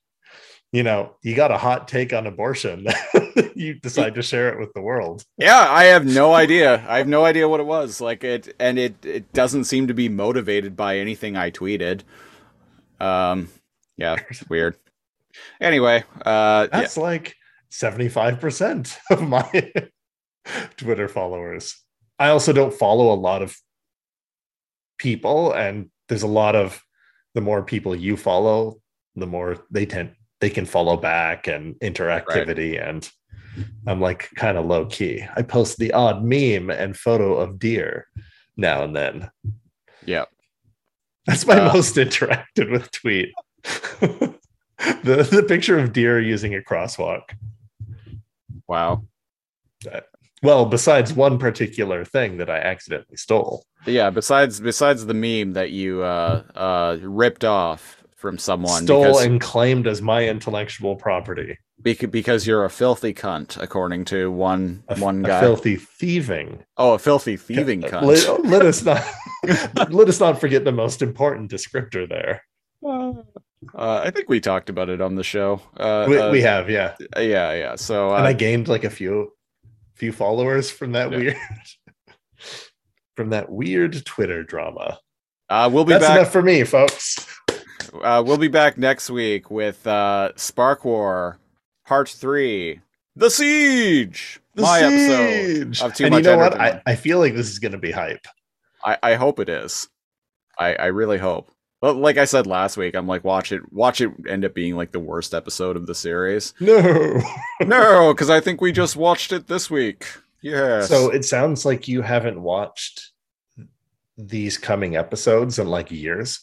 you know, you got a hot take on abortion. *laughs* you decide to share it with the world. yeah, I have no idea. I have no idea what it was. Like it, and it it doesn't seem to be motivated by anything I tweeted. Um, yeah, it's weird. Anyway, uh, yeah. That's like 75% of my *laughs* Twitter followers. I also don't follow a lot of people, and there's a lot of the more people you follow, the more they tend they can follow back and interactivity. And I'm like kind of low key. I post the odd meme and photo of deer now and then. yeah. That's my Uh, most interacted with tweet. *laughs* the the picture of deer using a crosswalk. Wow. Well, besides one particular thing that I accidentally stole. Yeah. Besides besides the meme that you uh uh ripped off from someone stole because and claimed as my intellectual property. bec- because you're a filthy cunt, according to one A, one a guy. filthy thieving. oh, a filthy thieving cunt. Let, let us not *laughs* let us not forget the most important descriptor there. Uh, I think we talked about it on the show. Uh, We, uh, we have, yeah. yeah, yeah. So and uh, I gained like a few few followers from that Yeah. weird *laughs* from that weird Twitter drama. uh, we'll be That's back. enough for me, folks. Uh, we'll be back next week with uh, Spark War Part Three, The Siege. my episode of Too and Much you know what? I, I feel like this is going to be hype. I, I hope it is. I, I really hope. But like I said last week, I'm like watch it watch it end up being like the worst episode of the series. No. *laughs* no, because I think we just watched it this week. Yeah. So it sounds like you haven't watched these coming episodes in like years.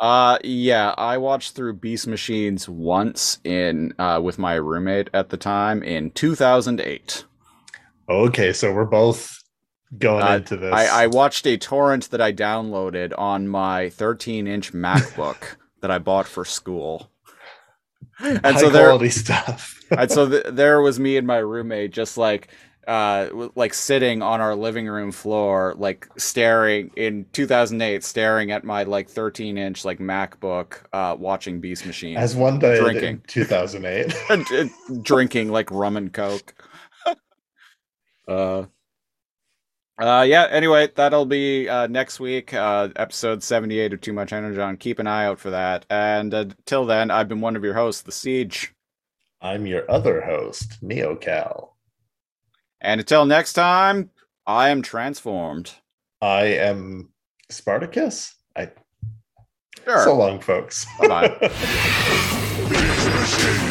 Uh yeah, I watched through Beast Machines once in uh with my roommate at the time in 2008. Okay, so we're both going Uh, into this. I, I watched a torrent that I downloaded on my 13-inch MacBook *laughs* that I bought for school. And high so there quality stuff. *laughs* and so *laughs* th- there was me and my roommate just like uh like sitting on our living room floor like staring in 2008 staring at my like 13 inch like macbook uh watching beast machine As one did Drinking. in 2008. and, and drinking like rum and coke uh uh yeah anyway that'll be uh next week uh episode 78 of too much energon keep an eye out for that and uh, till then i've been one of your hosts the siege I'm your other host, NeoKal. and until next time i am transformed I am Spartacus. I sure so long, folks. Machine. *laughs*